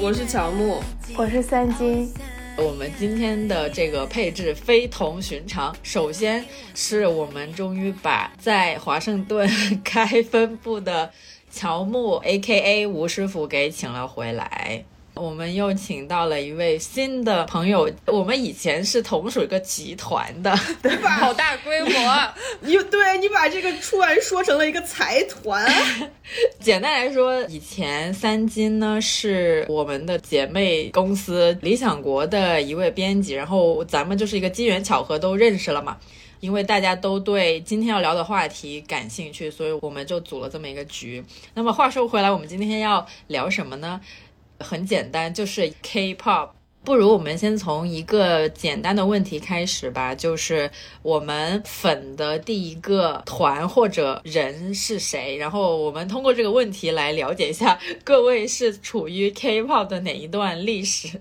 我是乔木，我是三金，我们今天的这个配置非同寻常。首先是我们终于把在华盛顿 开分部的乔木 （A.K.A. 吴师傅）给请了回来。我们又请到了一位新的朋友，我们以前是同属一个集团的，对吧？好大规模，你对你把这个突然说成了一个财团，简单来说，以前三金呢是我们的姐妹公司理想国的一位编辑，然后咱们就是一个机缘巧合都认识了嘛。因为大家都对今天要聊的话题感兴趣，所以我们就组了这么一个局。那么话说回来，我们今天要聊什么呢？很简单，就是 K-pop。不如我们先从一个简单的问题开始吧，就是我们粉的第一个团或者人是谁？然后我们通过这个问题来了解一下各位是处于 K-pop 的哪一段历史。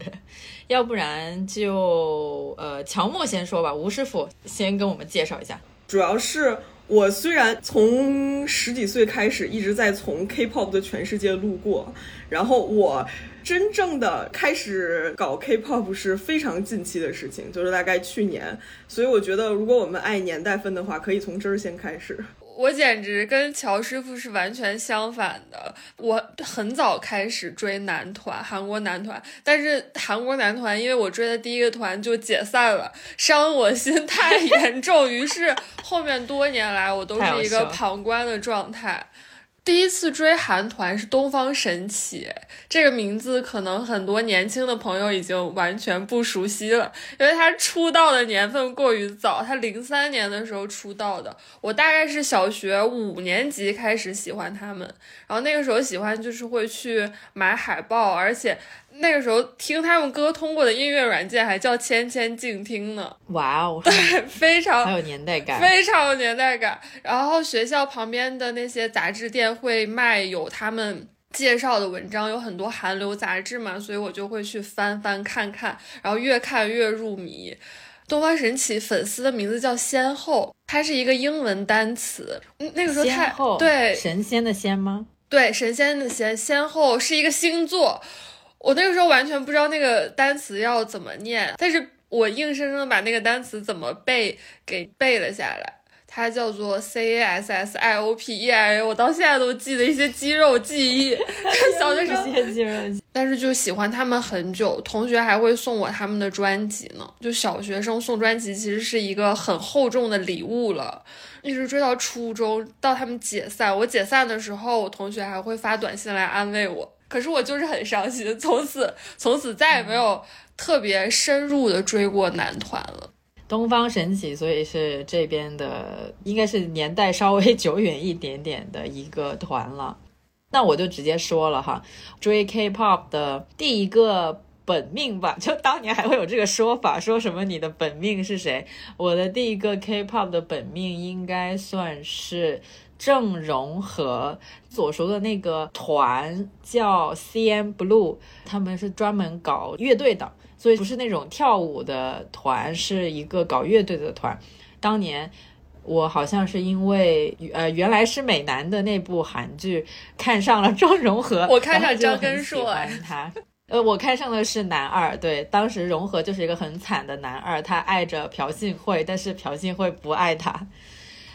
要不然就呃，乔木先说吧，吴师傅先跟我们介绍一下。主要是我虽然从十几岁开始一直在从 K-pop 的全世界路过，然后我真正的开始搞 K-pop 是非常近期的事情，就是大概去年，所以我觉得如果我们按年代分的话，可以从这儿先开始。我简直跟乔师傅是完全相反的。我很早开始追男团，韩国男团，但是韩国男团因为我追的第一个团就解散了，伤我心太严重，于是后面多年来我都是一个旁观的状态。第一次追韩团是东方神起，这个名字可能很多年轻的朋友已经完全不熟悉了，因为他出道的年份过于早，他零三年的时候出道的，我大概是小学五年级开始喜欢他们，然后那个时候喜欢就是会去买海报，而且。那个时候听他们歌通过的音乐软件还叫千千静听呢，哇哦，对，非常 有年代感，非常有年代感。然后学校旁边的那些杂志店会卖有他们介绍的文章，有很多韩流杂志嘛，所以我就会去翻翻看看，然后越看越入迷。东方神起粉丝的名字叫仙后，它是一个英文单词。那个时候太对神仙的仙吗？对，神仙的仙，仙后是一个星座。我那个时候完全不知道那个单词要怎么念，但是我硬生生的把那个单词怎么背给背了下来。它叫做 C A S S I O P E I A，我到现在都记得一些肌肉记忆。小学生，些肌肉记忆。但是就喜欢他们很久，同学还会送我他们的专辑呢。就小学生送专辑其实是一个很厚重的礼物了。一直追到初中，到他们解散。我解散的时候，我同学还会发短信来安慰我。可是我就是很伤心，从此从此再也没有特别深入的追过男团了。东方神起，所以是这边的，应该是年代稍微久远一点点的一个团了。那我就直接说了哈，追 K-pop 的第一个本命吧，就当年还会有这个说法，说什么你的本命是谁？我的第一个 K-pop 的本命应该算是。郑容和所说的那个团叫 C M Blue，他们是专门搞乐队的，所以不是那种跳舞的团，是一个搞乐队的团。当年我好像是因为呃原来是美男的那部韩剧看上了郑容和，我看上张根硕，他呃我看上的是男二，对，当时容和就是一个很惨的男二，他爱着朴信惠，但是朴信惠不爱他。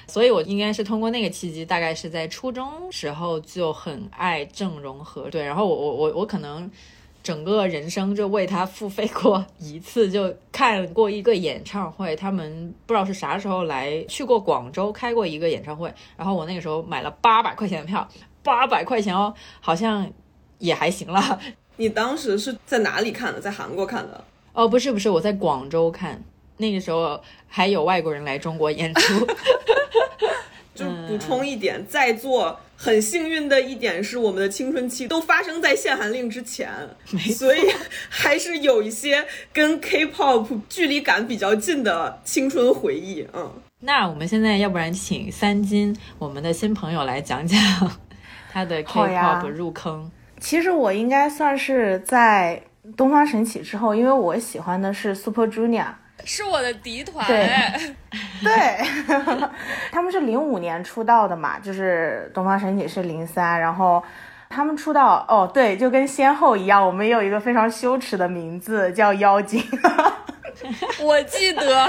所以，我应该是通过那个契机，大概是在初中时候就很爱郑容和，对，然后我我我我可能整个人生就为他付费过一次，就看过一个演唱会，他们不知道是啥时候来，去过广州开过一个演唱会，然后我那个时候买了八百块钱的票，八百块钱哦，好像也还行了。你当时是在哪里看的？在韩国看的？哦，不是不是，我在广州看，那个时候还有外国人来中国演出。就补充一点，在座很幸运的一点是，我们的青春期都发生在限韩令之前，所以还是有一些跟 K-pop 距离感比较近的青春回忆。嗯，那我们现在要不然请三金，我们的新朋友来讲讲 他的 K-pop 入坑。其实我应该算是在东方神起之后，因为我喜欢的是 Super Junior。是我的敌团对哎，对，他们是零五年出道的嘛，就是东方神起是零三，然后他们出道哦，对，就跟先后一样，我们也有一个非常羞耻的名字叫妖精，我记得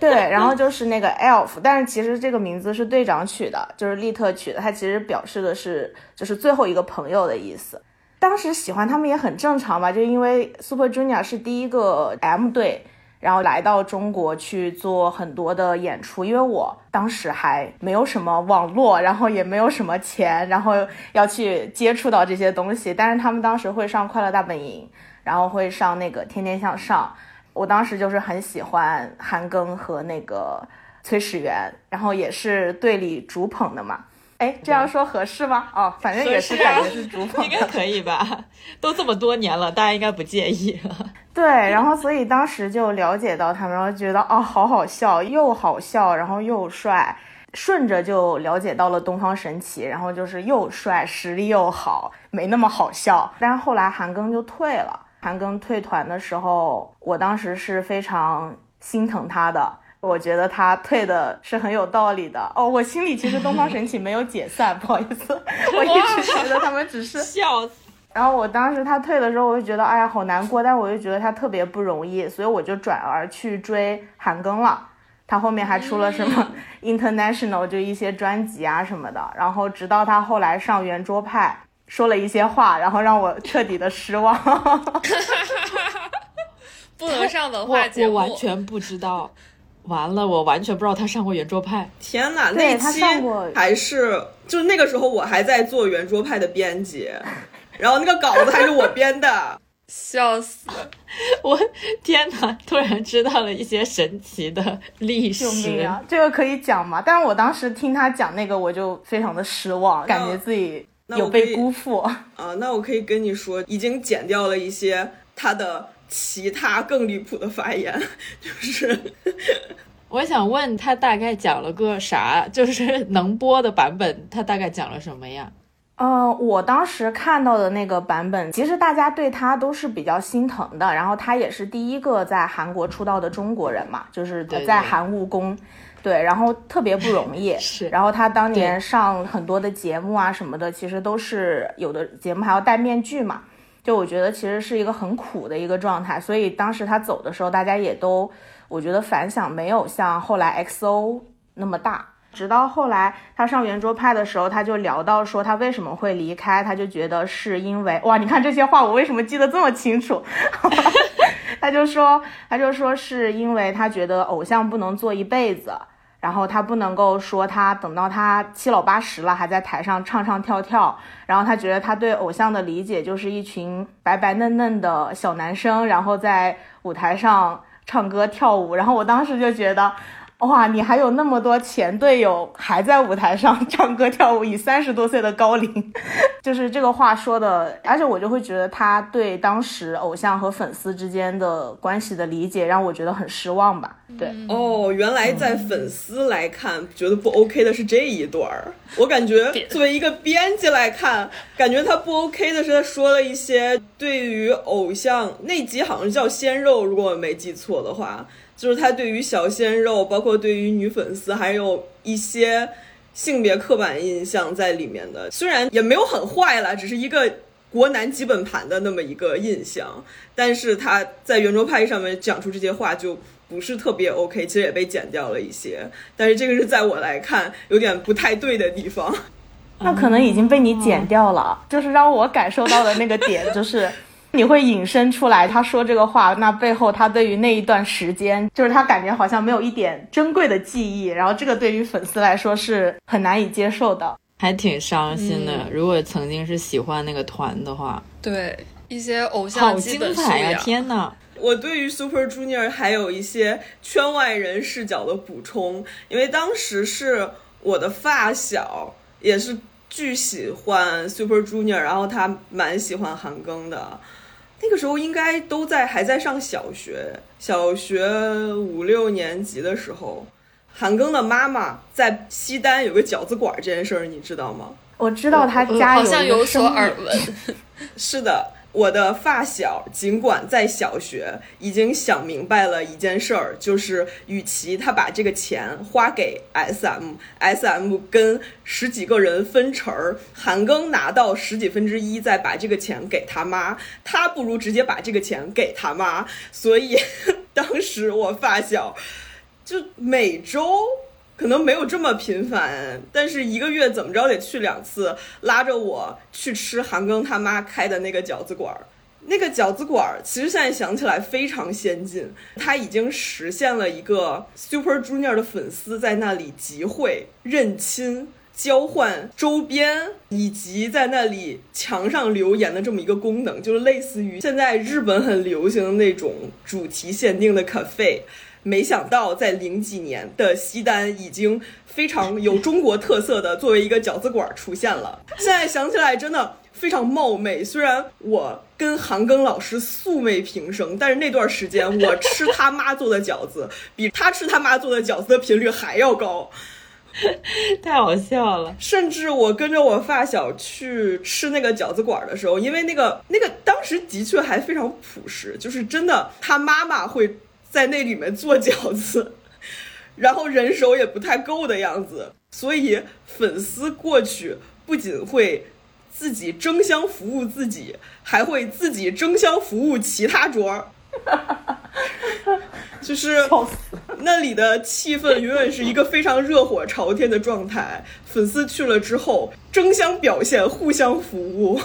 对，然后就是那个 elf，但是其实这个名字是队长取的，就是利特取的，他其实表示的是就是最后一个朋友的意思。当时喜欢他们也很正常吧，就因为 Super Junior 是第一个 M 队。然后来到中国去做很多的演出，因为我当时还没有什么网络，然后也没有什么钱，然后要去接触到这些东西。但是他们当时会上《快乐大本营》，然后会上那个《天天向上》。我当时就是很喜欢韩庚和那个崔始源，然后也是队里主捧的嘛。哎，这样说合适吗？哦，反正也是感觉是主捧应该可以吧？都这么多年了，大家应该不介意了。对，然后所以当时就了解到他们，然后觉得哦，好好笑，又好笑，然后又帅，顺着就了解到了东方神起，然后就是又帅，实力又好，没那么好笑。但是后来韩庚就退了，韩庚退团的时候，我当时是非常心疼他的。我觉得他退的是很有道理的哦，我心里其实东方神起没有解散，不好意思，我一直觉得他们只是 笑死。然后我当时他退的时候，我就觉得哎呀好难过，但我就觉得他特别不容易，所以我就转而去追韩庚了。他后面还出了什么 International，就一些专辑啊什么的。然后直到他后来上圆桌派说了一些话，然后让我彻底的失望。不能上文化节目，我完全不知道，完了，我完全不知道他上过圆桌派。天哪，对他那期上过还是就那个时候我还在做圆桌派的编辑，然后那个稿子还是我编的。笑死！我天哪！突然知道了一些神奇的历史救。命啊！这个可以讲吗？但是我当时听他讲那个，我就非常的失望，感觉自己有被辜负。啊，那我可以跟你说，已经剪掉了一些他的其他更离谱的发言，就是我想问他大概讲了个啥？就是能播的版本，他大概讲了什么呀？呃，我当时看到的那个版本，其实大家对他都是比较心疼的。然后他也是第一个在韩国出道的中国人嘛，就是在韩务工，对，然后特别不容易。是然后他当年上很多的节目啊什么的，其实都是有的节目还要戴面具嘛。就我觉得其实是一个很苦的一个状态，所以当时他走的时候，大家也都我觉得反响没有像后来 XO 那么大。直到后来他上圆桌派的时候，他就聊到说他为什么会离开，他就觉得是因为哇，你看这些话我为什么记得这么清楚？他就说，他就说是因为他觉得偶像不能做一辈子，然后他不能够说他等到他七老八十了还在台上唱唱跳跳，然后他觉得他对偶像的理解就是一群白白嫩嫩的小男生，然后在舞台上唱歌跳舞，然后我当时就觉得。哇，你还有那么多前队友还在舞台上唱歌跳舞，以三十多岁的高龄，就是这个话说的，而且我就会觉得他对当时偶像和粉丝之间的关系的理解，让我觉得很失望吧。对，哦，原来在粉丝来看，觉得不 OK 的是这一段儿。我感觉作为一个编辑来看，感觉他不 OK 的是他说了一些对于偶像那集好像叫鲜肉，如果我没记错的话，就是他对于小鲜肉，包括对于女粉丝，还有一些性别刻板印象在里面的。虽然也没有很坏啦，只是一个国男基本盘的那么一个印象，但是他在圆桌派上面讲出这些话就。不是特别 OK，其实也被剪掉了一些，但是这个是在我来看有点不太对的地方。那可能已经被你剪掉了，就是让我感受到的那个点，就是你会引申出来，他说这个话，那背后他对于那一段时间，就是他感觉好像没有一点珍贵的记忆，然后这个对于粉丝来说是很难以接受的。还挺伤心的。如果曾经是喜欢那个团的话，对一些偶像基本素精彩呀、养，天哪！我对于 Super Junior 还有一些圈外人视角的补充，因为当时是我的发小也是巨喜欢 Super Junior，然后他蛮喜欢韩庚的。那个时候应该都在还在上小学，小学五六年级的时候，韩庚的妈妈在西单有个饺子馆这件事儿，你知道吗？我知道他家好像有有所耳闻。是的，我的发小尽管在小学已经想明白了一件事儿，就是与其他把这个钱花给 SM，SM 跟十几个人分成儿，韩庚拿到十几分之一，再把这个钱给他妈，他不如直接把这个钱给他妈。所以 当时我发小就每周。可能没有这么频繁，但是一个月怎么着得去两次，拉着我去吃韩庚他妈开的那个饺子馆儿。那个饺子馆儿其实现在想起来非常先进，它已经实现了一个 Super Junior 的粉丝在那里集会、认亲、交换周边，以及在那里墙上留言的这么一个功能，就是类似于现在日本很流行的那种主题限定的 cafe。没想到在零几年的西单已经非常有中国特色的作为一个饺子馆出现了。现在想起来真的非常冒昧，虽然我跟韩庚老师素昧平生，但是那段时间我吃他妈做的饺子 比他吃他妈做的饺子的频率还要高，太好笑了。甚至我跟着我发小去吃那个饺子馆的时候，因为那个那个当时的确还非常朴实，就是真的他妈妈会。在那里面做饺子，然后人手也不太够的样子，所以粉丝过去不仅会自己争相服务自己，还会自己争相服务其他桌 就是那里的气氛永远是一个非常热火朝天的状态。粉丝去了之后，争相表现，互相服务，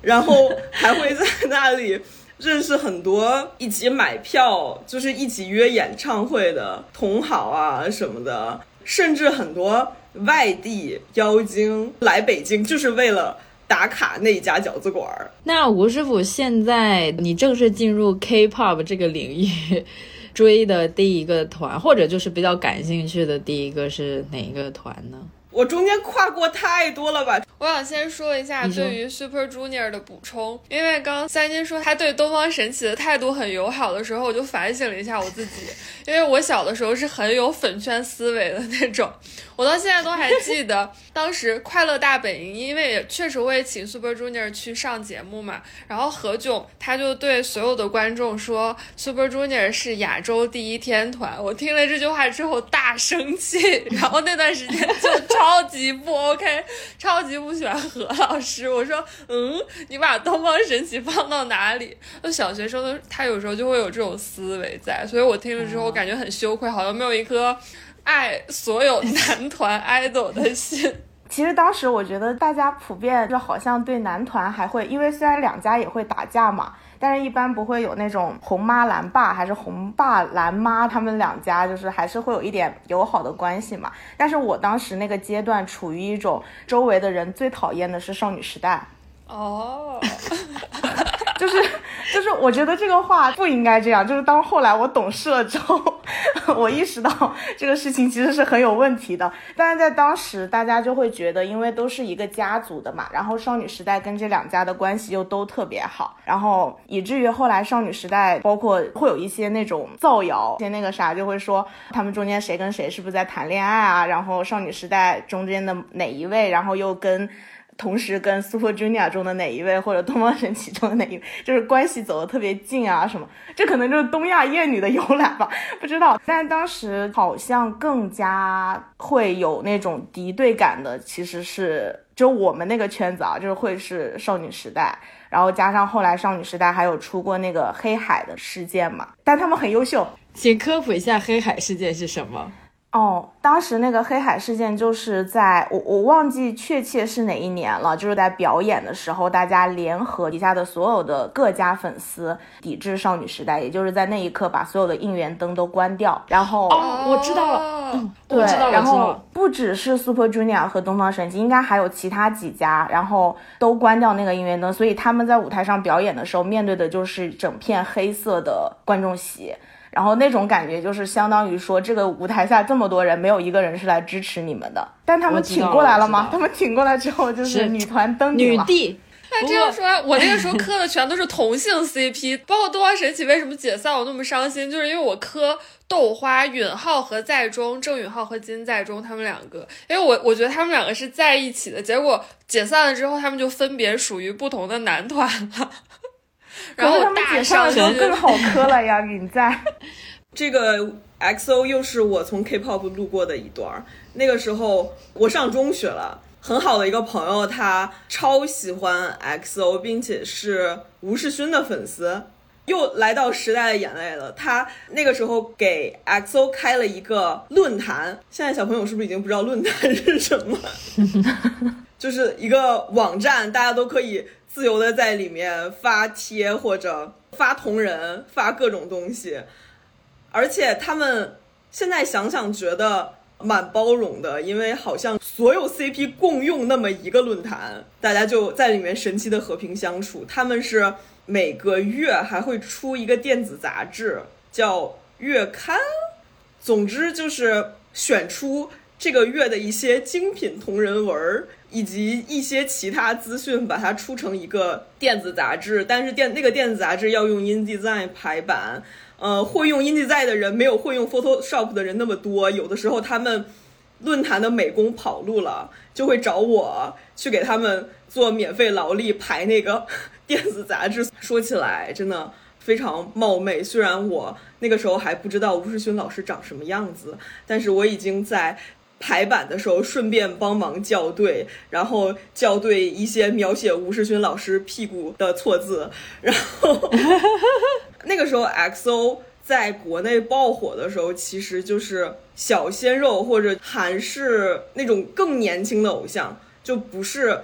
然后还会在那里。认识很多一起买票，就是一起约演唱会的同好啊什么的，甚至很多外地妖精来北京就是为了打卡那家饺子馆儿。那吴师傅，现在你正式进入 K-pop 这个领域，追的第一个团，或者就是比较感兴趣的第一个是哪一个团呢？我中间跨过太多了吧？我想先说一下对于 Super Junior 的补充，因为刚刚三金说他对东方神起的态度很友好的时候，我就反省了一下我自己，因为我小的时候是很有粉圈思维的那种。我到现在都还记得，当时快乐大本营，因为也确实会请 Super Junior 去上节目嘛。然后何炅他就对所有的观众说，Super Junior 是亚洲第一天团。我听了这句话之后大生气，然后那段时间就超超级不 OK，超级不喜欢何老师。我说，嗯，你把东方神起放到哪里？那小学生的他有时候就会有这种思维在，所以我听了之后感觉很羞愧，好像没有一颗。爱所有男团 idol 的心。其实当时我觉得大家普遍就好像对男团还会，因为虽然两家也会打架嘛，但是一般不会有那种红妈蓝爸还是红爸蓝妈，他们两家就是还是会有一点友好的关系嘛。但是我当时那个阶段处于一种周围的人最讨厌的是少女时代。哦。就是就是，我觉得这个话不应该这样。就是当后来我懂事了之后，我意识到这个事情其实是很有问题的。但是在当时，大家就会觉得，因为都是一个家族的嘛，然后少女时代跟这两家的关系又都特别好，然后以至于后来少女时代包括会有一些那种造谣，些那个啥，就会说他们中间谁跟谁是不是在谈恋爱啊？然后少女时代中间的哪一位，然后又跟。同时跟 Super Junior 中的哪一位，或者东方神起中的哪一位，就是关系走得特别近啊什么？这可能就是东亚艳女的由来吧，不知道。但当时好像更加会有那种敌对感的，其实是就我们那个圈子啊，就是会是少女时代，然后加上后来少女时代还有出过那个黑海的事件嘛，但他们很优秀。请科普一下黑海事件是什么？哦，当时那个黑海事件就是在我我忘记确切是哪一年了，就是在表演的时候，大家联合底下的所有的各家粉丝抵制少女时代，也就是在那一刻把所有的应援灯都关掉，然后哦，我知道了，嗯，对，然后不只是 Super Junior 和东方神起，应该还有其他几家，然后都关掉那个应援灯，所以他们在舞台上表演的时候面对的就是整片黑色的观众席。然后那种感觉就是相当于说，这个舞台下这么多人，没有一个人是来支持你们的。但他们挺过来了吗？他们挺过来之后，就是女团登顶了。女帝。那这样说，我那个时候磕的全都是同性 CP，包括东方神起为什么解散我那么伤心，就是因为我磕豆花、允浩和在中，郑允浩和金在中他们两个，因为我我觉得他们两个是在一起的，结果解散了之后，他们就分别属于不同的男团了。然后他们解散了就更好磕了呀！允在，这个 XO 又是我从 K-pop 路过的一段。那个时候我上中学了，很好的一个朋友，他超喜欢 XO，并且是吴世勋的粉丝。又来到时代的眼泪了，他那个时候给 XO 开了一个论坛。现在小朋友是不是已经不知道论坛是什么？就是一个网站，大家都可以。自由的在里面发帖或者发同人发各种东西，而且他们现在想想觉得蛮包容的，因为好像所有 CP 共用那么一个论坛，大家就在里面神奇的和平相处。他们是每个月还会出一个电子杂志，叫月刊，总之就是选出这个月的一些精品同人文儿。以及一些其他资讯，把它出成一个电子杂志。但是电那个电子杂志要用 InDesign 排版，呃，会用 InDesign 的人没有会用 Photoshop 的人那么多。有的时候他们论坛的美工跑路了，就会找我去给他们做免费劳力排那个 电子杂志。说起来真的非常冒昧，虽然我那个时候还不知道吴世勋老师长什么样子，但是我已经在。排版的时候顺便帮忙校对，然后校对一些描写吴世勋老师屁股的错字，然后 那个时候 XO 在国内爆火的时候，其实就是小鲜肉或者韩式那种更年轻的偶像，就不是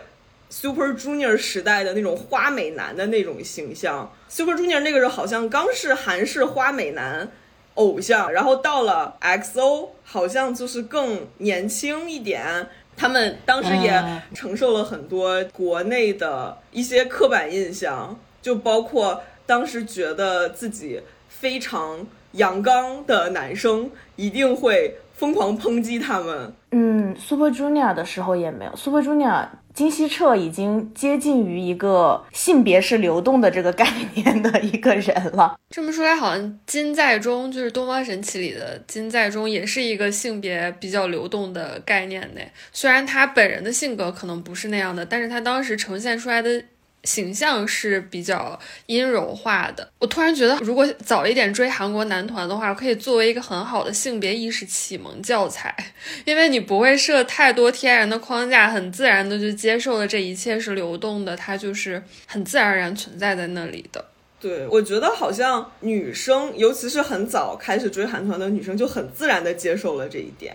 Super Junior 时代的那种花美男的那种形象。Super Junior 那个时候好像刚是韩式花美男。偶像，然后到了 XO，好像就是更年轻一点。他们当时也承受了很多国内的一些刻板印象，就包括当时觉得自己非常阳刚的男生一定会疯狂抨击他们。嗯，Super Junior 的时候也没有 Super Junior。金希澈已经接近于一个性别是流动的这个概念的一个人了。这么说来，好像金在中就是东方神起里的金在中，也是一个性别比较流动的概念呢。虽然他本人的性格可能不是那样的，但是他当时呈现出来的。形象是比较阴柔化的。我突然觉得，如果早一点追韩国男团的话，可以作为一个很好的性别意识启蒙教材，因为你不会设太多天然的框架，很自然的就接受了这一切是流动的，它就是很自然而然存在在那里的。对，我觉得好像女生，尤其是很早开始追韩团的女生，就很自然的接受了这一点。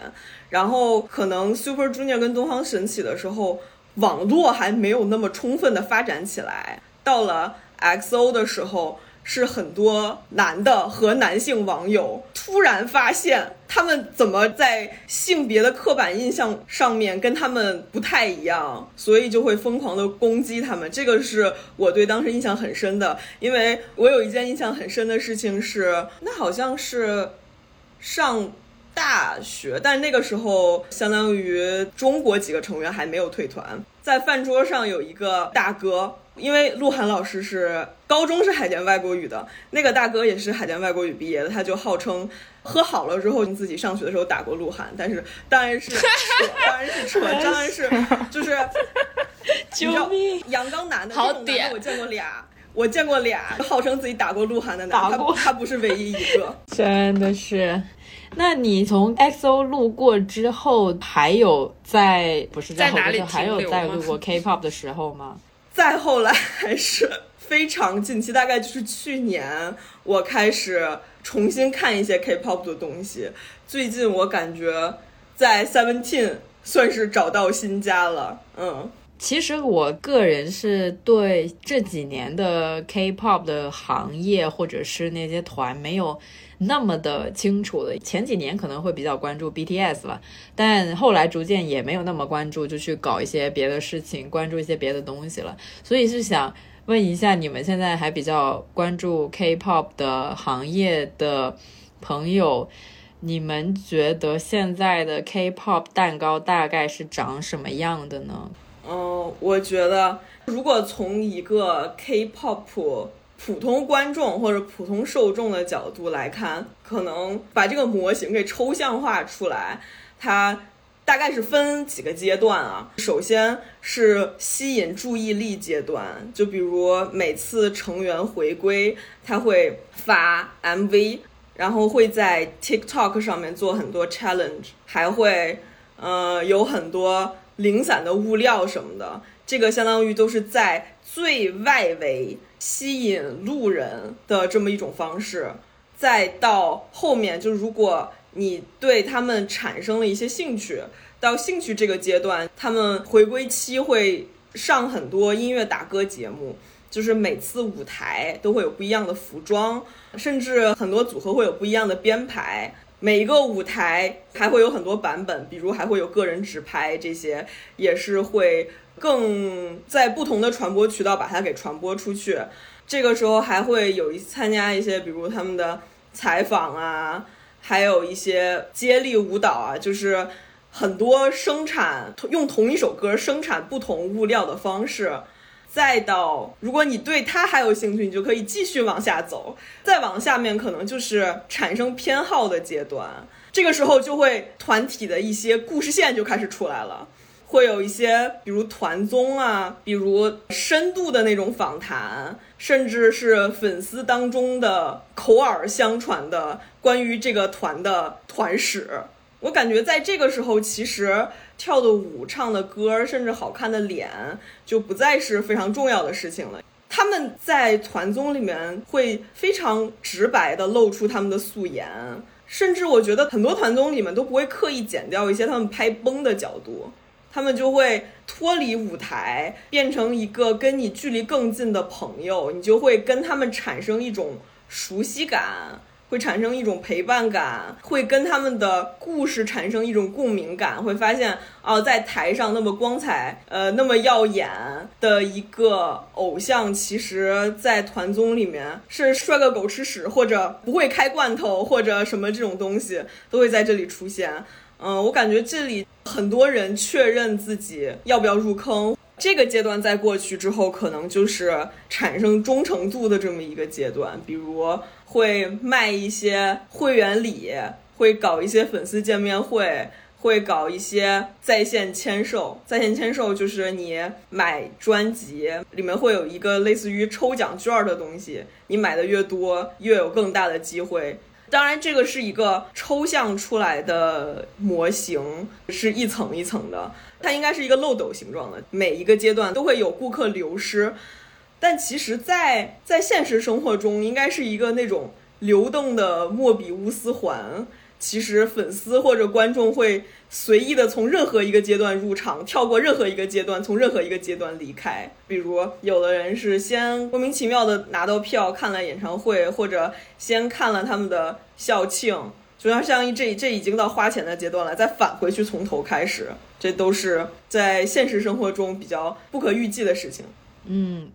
然后可能 Super Junior 跟东方神起的时候。网络还没有那么充分的发展起来，到了 XO 的时候，是很多男的和男性网友突然发现他们怎么在性别的刻板印象上面跟他们不太一样，所以就会疯狂的攻击他们。这个是我对当时印象很深的，因为我有一件印象很深的事情是，那好像是上。大学，但那个时候相当于中国几个成员还没有退团，在饭桌上有一个大哥，因为鹿晗老师是高中是海淀外国语的，那个大哥也是海淀外国语毕业的，他就号称喝好了之后你自己上学的时候打过鹿晗，但是当然是 扯，当然是扯，当然是就是救命，阳刚男的好点，我见过俩，我见过俩号称自己打过鹿晗的男，他他不是唯一一个，真的是。那你从 XO 路过之后，还有在不是在哪里还有在路过 K-pop 的时候吗？再后来还是非常近期，大概就是去年，我开始重新看一些 K-pop 的东西。最近我感觉在 Seventeen 算是找到新家了。嗯，其实我个人是对这几年的 K-pop 的行业或者是那些团没有。那么的清楚的，前几年可能会比较关注 BTS 了，但后来逐渐也没有那么关注，就去搞一些别的事情，关注一些别的东西了。所以是想问一下，你们现在还比较关注 K-pop 的行业的朋友，你们觉得现在的 K-pop 蛋糕大概是长什么样的呢？嗯，我觉得如果从一个 K-pop 普通观众或者普通受众的角度来看，可能把这个模型给抽象化出来，它大概是分几个阶段啊。首先是吸引注意力阶段，就比如每次成员回归，他会发 MV，然后会在 TikTok 上面做很多 challenge，还会呃有很多零散的物料什么的。这个相当于都是在最外围。吸引路人的这么一种方式，再到后面，就如果你对他们产生了一些兴趣，到兴趣这个阶段，他们回归期会上很多音乐打歌节目，就是每次舞台都会有不一样的服装，甚至很多组合会有不一样的编排，每一个舞台还会有很多版本，比如还会有个人直拍，这些也是会。更在不同的传播渠道把它给传播出去，这个时候还会有一参加一些，比如他们的采访啊，还有一些接力舞蹈啊，就是很多生产用同一首歌生产不同物料的方式。再到如果你对它还有兴趣，你就可以继续往下走，再往下面可能就是产生偏好的阶段，这个时候就会团体的一些故事线就开始出来了。会有一些，比如团综啊，比如深度的那种访谈，甚至是粉丝当中的口耳相传的关于这个团的团史。我感觉在这个时候，其实跳的舞、唱的歌，甚至好看的脸，就不再是非常重要的事情了。他们在团综里面会非常直白的露出他们的素颜，甚至我觉得很多团综里面都不会刻意剪掉一些他们拍崩的角度。他们就会脱离舞台，变成一个跟你距离更近的朋友，你就会跟他们产生一种熟悉感，会产生一种陪伴感，会跟他们的故事产生一种共鸣感，会发现哦，在台上那么光彩，呃，那么耀眼的一个偶像，其实在团综里面是摔个狗吃屎，或者不会开罐头，或者什么这种东西都会在这里出现。嗯，我感觉这里很多人确认自己要不要入坑，这个阶段在过去之后，可能就是产生忠诚度的这么一个阶段。比如会卖一些会员礼，会搞一些粉丝见面会，会搞一些在线签售。在线签售就是你买专辑里面会有一个类似于抽奖券的东西，你买的越多，越有更大的机会。当然，这个是一个抽象出来的模型，是一层一层的，它应该是一个漏斗形状的，每一个阶段都会有顾客流失，但其实，在在现实生活中，应该是一个那种流动的莫比乌斯环。其实粉丝或者观众会随意的从任何一个阶段入场，跳过任何一个阶段，从任何一个阶段离开。比如，有的人是先莫名其妙的拿到票看了演唱会，或者先看了他们的校庆，就像像这这已经到花钱的阶段了，再返回去从头开始，这都是在现实生活中比较不可预计的事情。嗯，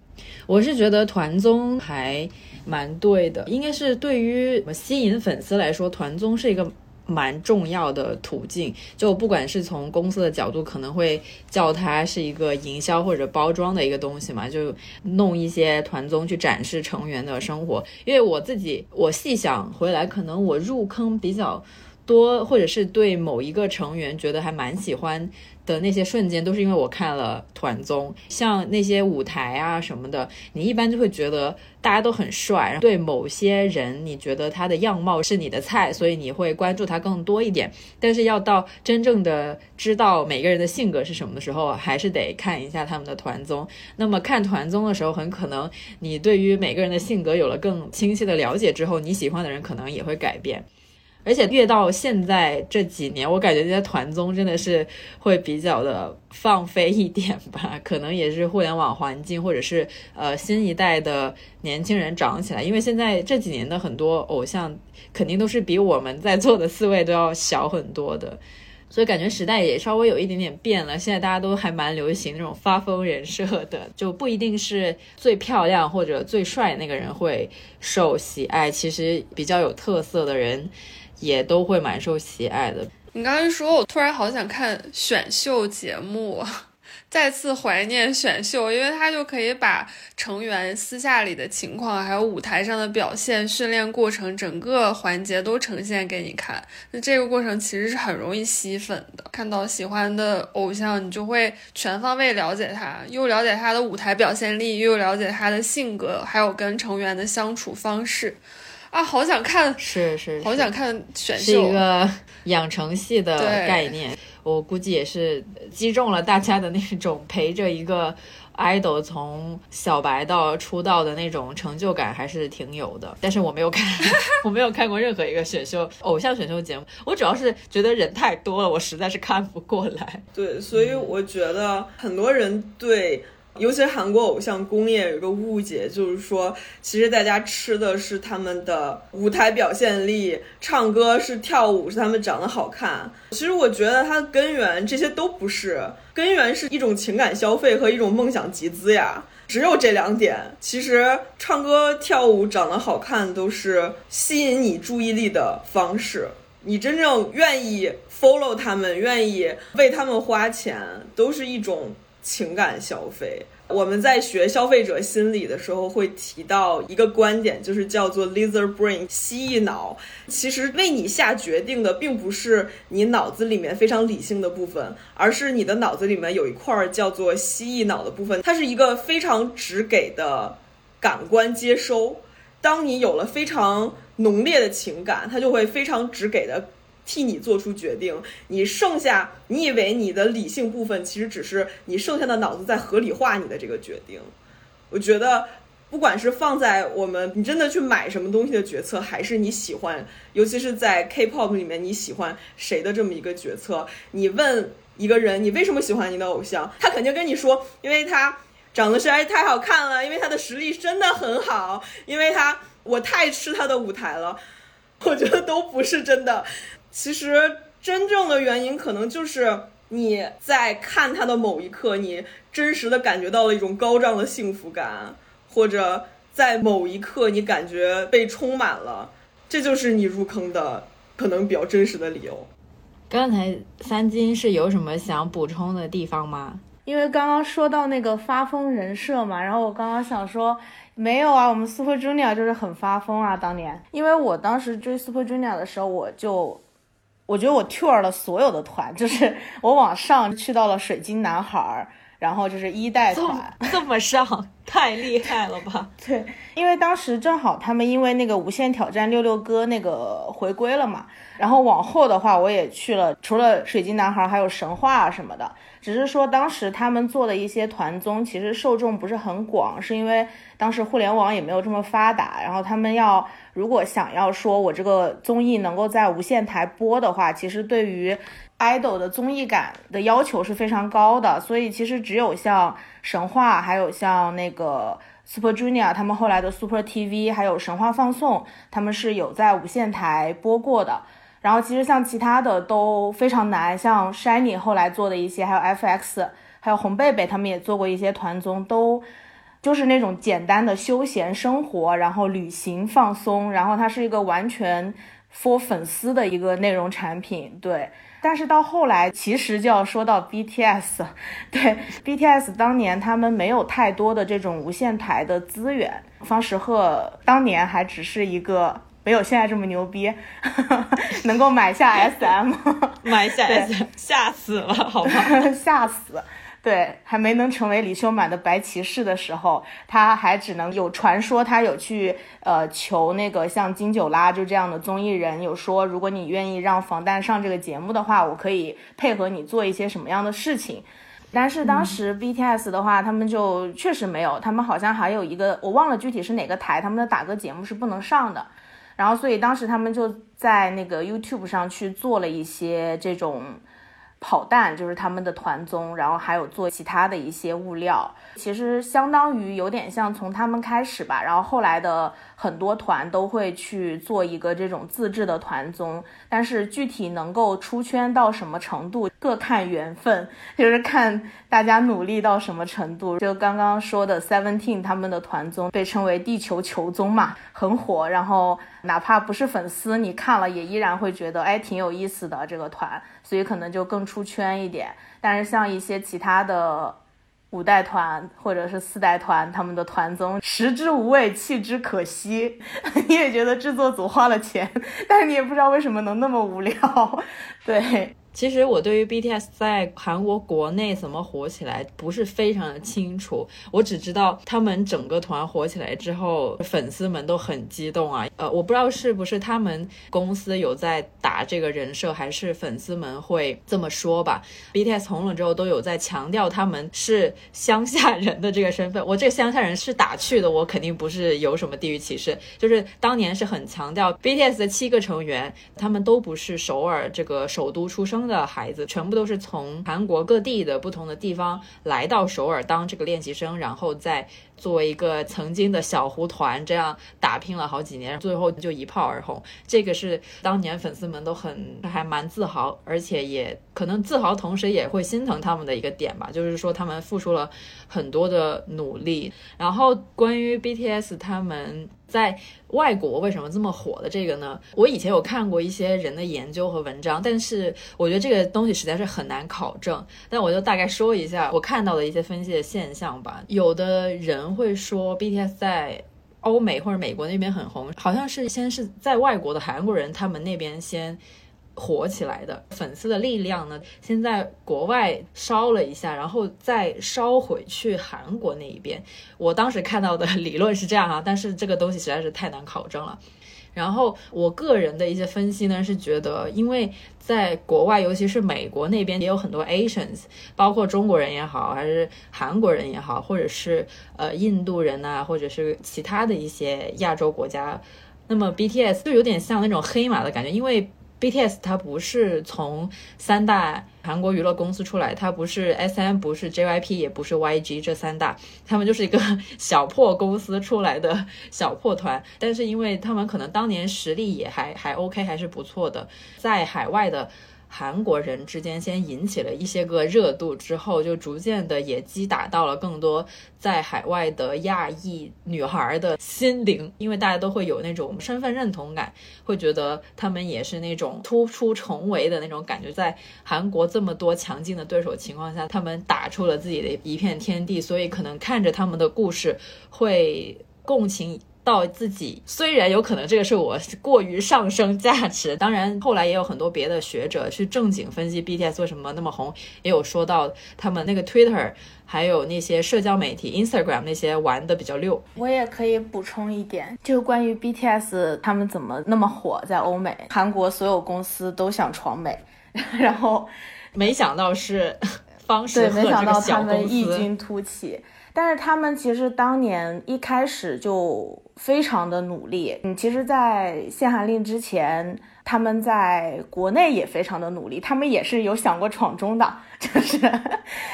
我是觉得团综还。蛮对的，应该是对于吸引粉丝来说，团综是一个蛮重要的途径。就不管是从公司的角度，可能会叫它是一个营销或者包装的一个东西嘛，就弄一些团综去展示成员的生活。因为我自己，我细想回来，可能我入坑比较多，或者是对某一个成员觉得还蛮喜欢。的那些瞬间都是因为我看了团综，像那些舞台啊什么的，你一般就会觉得大家都很帅，对某些人你觉得他的样貌是你的菜，所以你会关注他更多一点。但是要到真正的知道每个人的性格是什么的时候，还是得看一下他们的团综。那么看团综的时候，很可能你对于每个人的性格有了更清晰的了解之后，你喜欢的人可能也会改变。而且越到现在这几年，我感觉这些团综真的是会比较的放飞一点吧，可能也是互联网环境，或者是呃新一代的年轻人长起来。因为现在这几年的很多偶像，肯定都是比我们在座的四位都要小很多的。所以感觉时代也稍微有一点点变了。现在大家都还蛮流行那种发疯人设的，就不一定是最漂亮或者最帅那个人会受喜爱，其实比较有特色的人也都会蛮受喜爱的。你刚才说，我突然好想看选秀节目。再次怀念选秀，因为他就可以把成员私下里的情况，还有舞台上的表现、训练过程整个环节都呈现给你看。那这个过程其实是很容易吸粉的。看到喜欢的偶像，你就会全方位了解他，又了解他的舞台表现力，又了解他的性格，还有跟成员的相处方式。啊，好想看，是是，好想看选秀，是一个养成系的概念。我估计也是击中了大家的那种陪着一个 idol 从小白到出道的那种成就感，还是挺有的。但是我没有看，我没有看过任何一个选秀偶像选秀节目。我主要是觉得人太多了，我实在是看不过来。对，所以我觉得很多人对。尤其韩国偶像工业有一个误解，就是说，其实大家吃的是他们的舞台表现力，唱歌是跳舞，是他们长得好看。其实我觉得它的根源这些都不是，根源是一种情感消费和一种梦想集资呀。只有这两点，其实唱歌、跳舞、长得好看都是吸引你注意力的方式。你真正愿意 follow 他们，愿意为他们花钱，都是一种。情感消费，我们在学消费者心理的时候会提到一个观点，就是叫做 lizard brain 蜥蜴脑。其实为你下决定的并不是你脑子里面非常理性的部分，而是你的脑子里面有一块叫做蜥蜴脑的部分，它是一个非常直给的感官接收。当你有了非常浓烈的情感，它就会非常直给的。替你做出决定，你剩下，你以为你的理性部分，其实只是你剩下的脑子在合理化你的这个决定。我觉得，不管是放在我们你真的去买什么东西的决策，还是你喜欢，尤其是在 K-pop 里面你喜欢谁的这么一个决策，你问一个人你为什么喜欢你的偶像，他肯定跟你说，因为他长得实在太好看了，因为他的实力真的很好，因为他我太吃他的舞台了。我觉得都不是真的。其实真正的原因可能就是你在看他的某一刻，你真实的感觉到了一种高涨的幸福感，或者在某一刻你感觉被充满了，这就是你入坑的可能比较真实的理由。刚才三金是有什么想补充的地方吗？因为刚刚说到那个发疯人设嘛，然后我刚刚想说，没有啊，我们 Super Junior 就是很发疯啊，当年，因为我当时追 Super Junior 的时候，我就。我觉得我 tour 了所有的团，就是我往上去到了水晶男孩，然后就是一代团，这么上，太厉害了吧？对，因为当时正好他们因为那个无限挑战六六哥那个回归了嘛，然后往后的话我也去了，除了水晶男孩，还有神话什么的。只是说当时他们做的一些团综，其实受众不是很广，是因为当时互联网也没有这么发达。然后他们要如果想要说我这个综艺能够在无线台播的话，其实对于 idol 的综艺感的要求是非常高的。所以其实只有像神话，还有像那个 Super Junior，他们后来的 Super TV，还有神话放送，他们是有在无线台播过的。然后其实像其他的都非常难，像 Shiny 后来做的一些，还有 FX，还有红贝贝他们也做过一些团综，都就是那种简单的休闲生活，然后旅行放松，然后它是一个完全 for 粉丝的一个内容产品，对。但是到后来，其实就要说到 BTS，对 BTS 当年他们没有太多的这种无线台的资源，方时赫当年还只是一个。没有现在这么牛逼，能够买下 SM，买下 SM，吓死了，好吧？吓死，对，还没能成为李秀满的白骑士的时候，他还只能有传说，他有去呃求那个像金九拉就这样的综艺人，有说如果你愿意让防弹上这个节目的话，我可以配合你做一些什么样的事情。但是当时 BTS 的话，他们就确实没有，他们好像还有一个我忘了具体是哪个台，他们的打歌节目是不能上的。然后，所以当时他们就在那个 YouTube 上去做了一些这种跑弹，就是他们的团综，然后还有做其他的一些物料，其实相当于有点像从他们开始吧，然后后来的很多团都会去做一个这种自制的团综，但是具体能够出圈到什么程度，各看缘分，就是看大家努力到什么程度。就刚刚说的 Seventeen 他们的团综被称为地球球综嘛，很火，然后哪怕不是粉丝，你看了也依然会觉得哎挺有意思的这个团。所以可能就更出圈一点，但是像一些其他的五代团或者是四代团，他们的团综食之无味，弃之可惜。你也觉得制作组花了钱，但是你也不知道为什么能那么无聊，对。其实我对于 BTS 在韩国国内怎么火起来不是非常的清楚，我只知道他们整个团火起来之后，粉丝们都很激动啊。呃，我不知道是不是他们公司有在打这个人设，还是粉丝们会这么说吧。BTS 红了之后，都有在强调他们是乡下人的这个身份。我这个乡下人是打趣的，我肯定不是有什么地域歧视，就是当年是很强调 BTS 的七个成员，他们都不是首尔这个首都出生。的孩子全部都是从韩国各地的不同的地方来到首尔当这个练习生，然后再作为一个曾经的小胡团这样打拼了好几年，最后就一炮而红。这个是当年粉丝们都很还蛮自豪，而且也可能自豪，同时也会心疼他们的一个点吧，就是说他们付出了很多的努力。然后关于 BTS 他们。在外国为什么这么火的这个呢？我以前有看过一些人的研究和文章，但是我觉得这个东西实在是很难考证。但我就大概说一下我看到的一些分析的现象吧。有的人会说 BTS 在欧美或者美国那边很红，好像是先是在外国的韩国人他们那边先。火起来的粉丝的力量呢，先在国外烧了一下，然后再烧回去韩国那一边。我当时看到的理论是这样啊，但是这个东西实在是太难考证了。然后我个人的一些分析呢，是觉得，因为在国外，尤其是美国那边，也有很多 Asians，包括中国人也好，还是韩国人也好，或者是呃印度人呐，或者是其他的一些亚洲国家，那么 BTS 就有点像那种黑马的感觉，因为。BTS 它不是从三大韩国娱乐公司出来，它不是 SM，不是 JYP，也不是 YG 这三大，他们就是一个 小破公司出来的 小破团。但是因为他们可能当年实力也还还 OK，还是不错的，在海外的。韩国人之间先引起了一些个热度，之后就逐渐的也击打到了更多在海外的亚裔女孩的心灵，因为大家都会有那种身份认同感，会觉得他们也是那种突出重围的那种感觉。在韩国这么多强劲的对手情况下，他们打出了自己的一片天地，所以可能看着他们的故事会共情。到自己，虽然有可能这个是我过于上升价值，当然后来也有很多别的学者去正经分析 BTS 为什么那么红，也有说到他们那个 Twitter 还有那些社交媒体 Instagram 那些玩的比较溜。我也可以补充一点，就关于 BTS 他们怎么那么火，在欧美、韩国所有公司都想闯美，然后没想到是方式和这个小公司异军突起。但是他们其实当年一开始就非常的努力，嗯，其实，在限韩令之前，他们在国内也非常的努力，他们也是有想过闯中的，就是，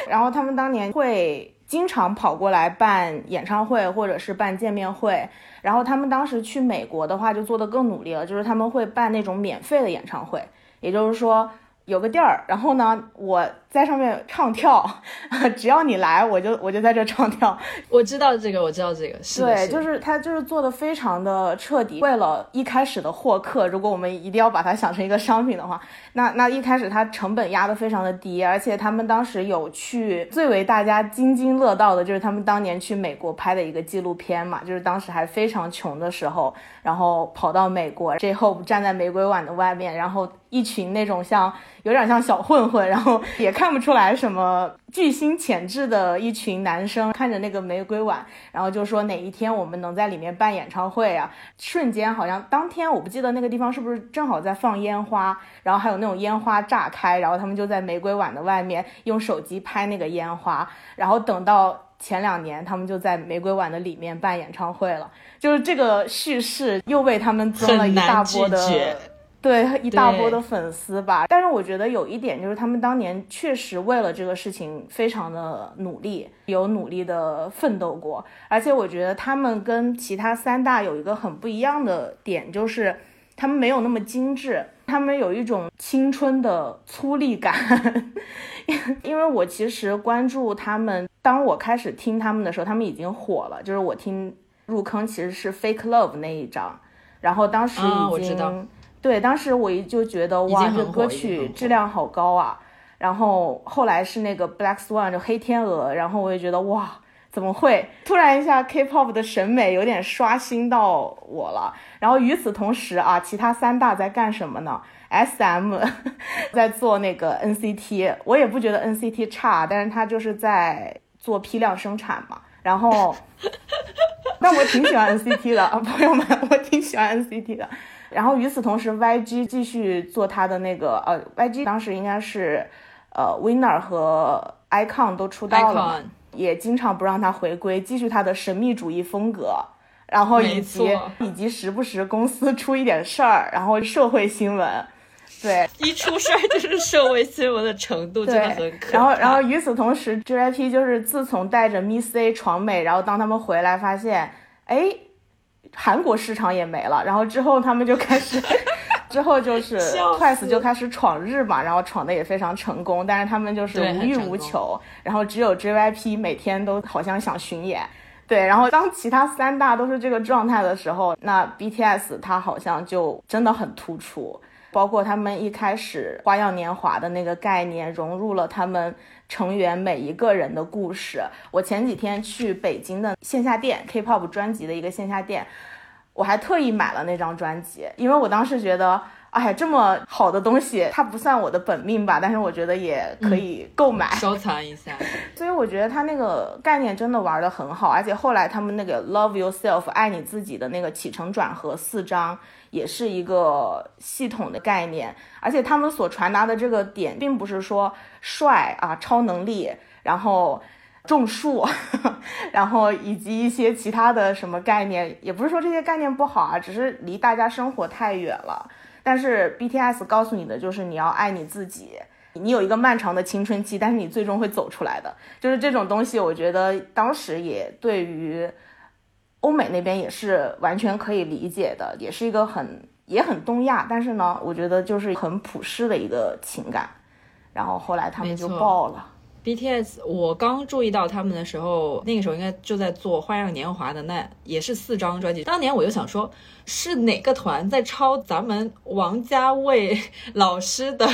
然后他们当年会经常跑过来办演唱会或者是办见面会，然后他们当时去美国的话就做的更努力了，就是他们会办那种免费的演唱会，也就是说有个地儿，然后呢，我。在上面唱跳，只要你来，我就我就在这唱跳。我知道这个，我知道这个，是对，就是他就是做的非常的彻底。为了一开始的获客，如果我们一定要把它想成一个商品的话，那那一开始它成本压得非常的低，而且他们当时有去最为大家津津乐道的，就是他们当年去美国拍的一个纪录片嘛，就是当时还非常穷的时候，然后跑到美国，J-Hope 站在玫瑰碗的外面，然后一群那种像有点像小混混，然后也。看不出来什么巨星潜质的一群男生，看着那个玫瑰碗，然后就说哪一天我们能在里面办演唱会啊？瞬间好像当天我不记得那个地方是不是正好在放烟花，然后还有那种烟花炸开，然后他们就在玫瑰碗的外面用手机拍那个烟花，然后等到前两年他们就在玫瑰碗的里面办演唱会了，就是这个叙事又为他们增了一大波的。对一大波的粉丝吧。但是我觉得有一点就是他们当年确实为了这个事情非常的努力，有努力的奋斗过。而且我觉得他们跟其他三大有一个很不一样的点，就是他们没有那么精致，他们有一种青春的粗粝感。因为我其实关注他们，当我开始听他们的时候，他们已经火了。就是我听入坑其实是 Fake Love 那一张，然后当时已经对，当时我就觉得哇，这歌曲质量好高啊。然后后来是那个 Black Swan 就黑天鹅，然后我也觉得哇，怎么会突然一下 K-pop 的审美有点刷新到我了？然后与此同时啊，其他三大在干什么呢？S M 在做那个 N C T，我也不觉得 N C T 差，但是他就是在做批量生产嘛。然后，但我挺喜欢 N C T 的，朋友们，我挺喜欢 N C T 的。然后与此同时，Y G 继续做他的那个呃，Y G 当时应该是呃 Winner 和 Icon 都出道了，也经常不让他回归，继续他的神秘主义风格。然后以及以及时不时公司出一点事儿，然后社会新闻。对，一出事儿就是社会新闻的程度 真的很可。然后，然后与此同时，JYP 就是自从带着 Miss A 闯美，然后当他们回来发现，哎，韩国市场也没了，然后之后他们就开始，之后就是 Twice 就开始闯日嘛，然后闯的也非常成功，但是他们就是无欲无求，然后只有 JYP 每天都好像想巡演。对，然后当其他三大都是这个状态的时候，那 BTS 它好像就真的很突出。包括他们一开始花样年华的那个概念融入了他们成员每一个人的故事。我前几天去北京的线下店 K-pop 专辑的一个线下店，我还特意买了那张专辑，因为我当时觉得，哎呀，这么好的东西，它不算我的本命吧，但是我觉得也可以购买收藏一下。所以我觉得他那个概念真的玩的很好，而且后来他们那个 Love Yourself 爱你自己的那个起承转合四章。也是一个系统的概念，而且他们所传达的这个点，并不是说帅啊、超能力，然后种树，然后以及一些其他的什么概念，也不是说这些概念不好啊，只是离大家生活太远了。但是 BTS 告诉你的就是你要爱你自己，你有一个漫长的青春期，但是你最终会走出来的，就是这种东西。我觉得当时也对于。欧美那边也是完全可以理解的，也是一个很也很东亚，但是呢，我觉得就是很普世的一个情感。然后后来他们就爆了。BTS，我刚注意到他们的时候，那个时候应该就在做《花样年华》的那也是四张专辑。当年我就想说，是哪个团在抄咱们王家卫老师的？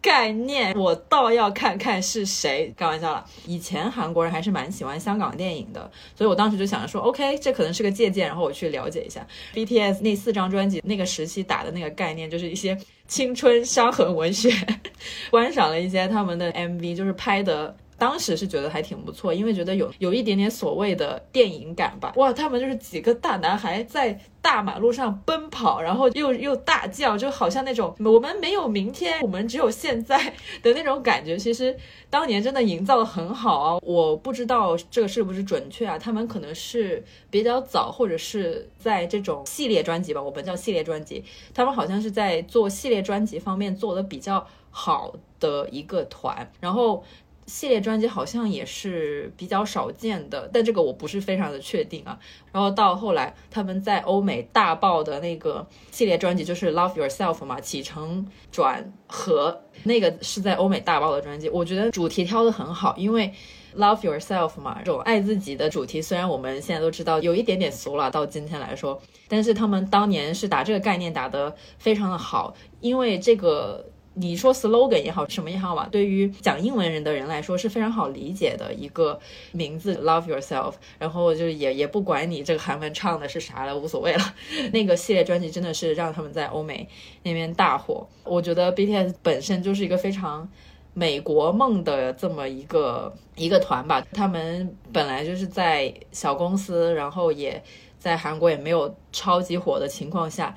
概念，我倒要看看是谁。开玩笑了，以前韩国人还是蛮喜欢香港电影的，所以我当时就想着说，OK，这可能是个借鉴，然后我去了解一下 BTS 那四张专辑那个时期打的那个概念，就是一些青春伤痕文学。观赏了一些他们的 MV，就是拍的。当时是觉得还挺不错，因为觉得有有一点点所谓的电影感吧。哇，他们就是几个大男孩在大马路上奔跑，然后又又大叫，就好像那种我们没有明天，我们只有现在的那种感觉。其实当年真的营造的很好啊。我不知道这个是不是准确啊？他们可能是比较早，或者是在这种系列专辑吧，我们叫系列专辑。他们好像是在做系列专辑方面做的比较好的一个团，然后。系列专辑好像也是比较少见的，但这个我不是非常的确定啊。然后到后来他们在欧美大爆的那个系列专辑就是《Love Yourself》嘛，起承转合那个是在欧美大爆的专辑。我觉得主题挑的很好，因为《Love Yourself》嘛，这种爱自己的主题，虽然我们现在都知道有一点点俗了，到今天来说，但是他们当年是打这个概念打得非常的好，因为这个。你说 slogan 也好，什么也好吧，对于讲英文人的人来说是非常好理解的一个名字，Love Yourself。然后就也也不管你这个韩文唱的是啥了，无所谓了。那个系列专辑真的是让他们在欧美那边大火。我觉得 BTS 本身就是一个非常美国梦的这么一个一个团吧。他们本来就是在小公司，然后也在韩国也没有超级火的情况下。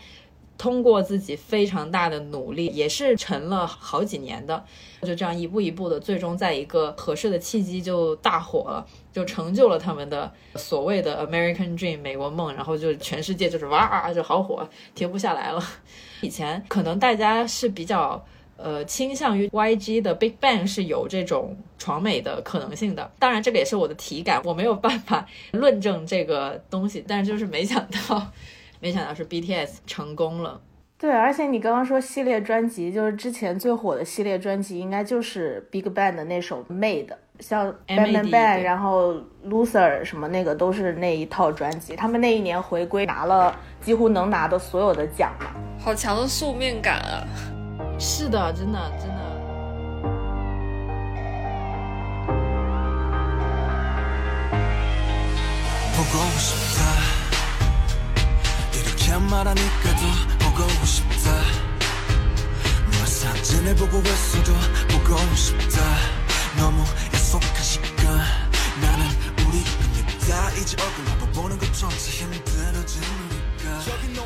通过自己非常大的努力，也是沉了好几年的，就这样一步一步的，最终在一个合适的契机就大火了，就成就了他们的所谓的 American Dream 美国梦，然后就全世界就是哇就好火，停不下来了。以前可能大家是比较。呃，倾向于 YG 的 Big Bang 是有这种闯美的可能性的。当然，这个也是我的体感，我没有办法论证这个东西。但是就是没想到，没想到是 BTS 成功了。对，而且你刚刚说系列专辑，就是之前最火的系列专辑，应该就是 Big Bang 的那首 Made，像 Bang Bang Bang，然后 Loser 什么那个都是那一套专辑。他们那一年回归，拿了几乎能拿的所有的奖嘛。好强的宿命感啊！是的，真的真的。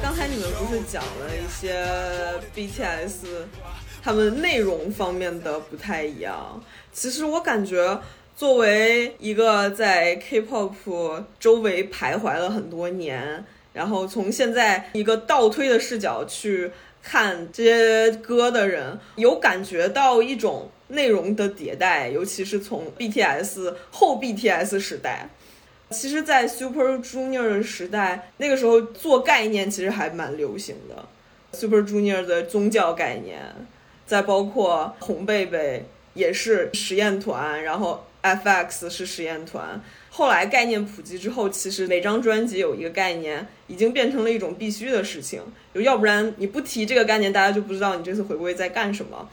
刚才你们不是讲了一些 BTS 他们内容方面的不太一样？其实我感觉，作为一个在 K-pop 周围徘徊了很多年，然后从现在一个倒推的视角去看这些歌的人，有感觉到一种内容的迭代，尤其是从 BTS 后 BTS 时代。其实，在 Super Junior 的时代，那个时候做概念其实还蛮流行的，Super Junior 的宗教概念，再包括红贝贝也是实验团，然后 FX 是实验团。后来概念普及之后，其实每张专辑有一个概念，已经变成了一种必须的事情。就要不然你不提这个概念，大家就不知道你这次回归在干什么。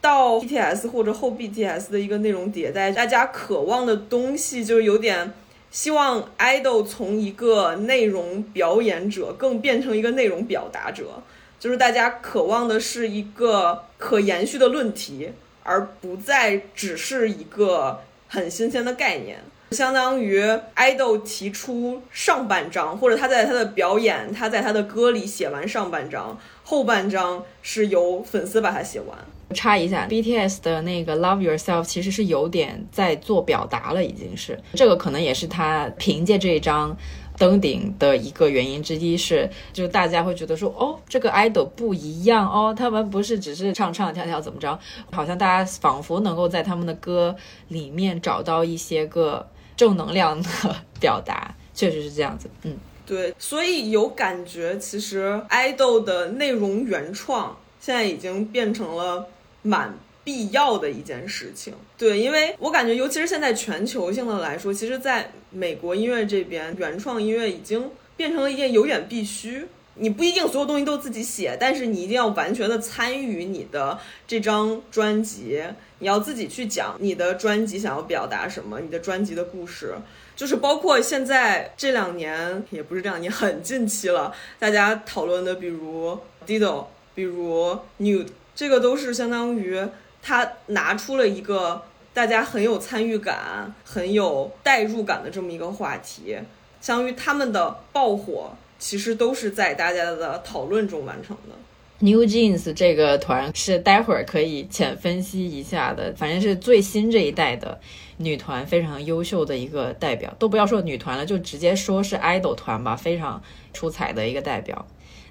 到 BTS 或者后 BTS 的一个内容迭代，大家渴望的东西就有点。希望 idol 从一个内容表演者更变成一个内容表达者，就是大家渴望的是一个可延续的论题，而不再只是一个很新鲜的概念。相当于 idol 提出上半章，或者他在他的表演，他在他的歌里写完上半章，后半章是由粉丝把它写完。插一下，BTS 的那个 Love Yourself 其实是有点在做表达了，已经是这个可能也是他凭借这一张登顶的一个原因之一，是就大家会觉得说，哦，这个 idol 不一样哦，他们不是只是唱唱跳跳怎么着，好像大家仿佛能够在他们的歌里面找到一些个正能量的 表达，确实是这样子，嗯，对，所以有感觉，其实爱豆的内容原创现在已经变成了。蛮必要的一件事情，对，因为我感觉，尤其是现在全球性的来说，其实在美国音乐这边，原创音乐已经变成了一件有点必须。你不一定所有东西都自己写，但是你一定要完全的参与你的这张专辑，你要自己去讲你的专辑想要表达什么，你的专辑的故事，就是包括现在这两年，也不是这两年，很近期了，大家讨论的，比如 Dido，比如 Nude。这个都是相当于他拿出了一个大家很有参与感、很有代入感的这么一个话题，相当于他们的爆火其实都是在大家的讨论中完成的。New Jeans 这个团是待会儿可以浅分析一下的，反正是最新这一代的女团非常优秀的一个代表，都不要说女团了，就直接说是 idol 团吧，非常出彩的一个代表。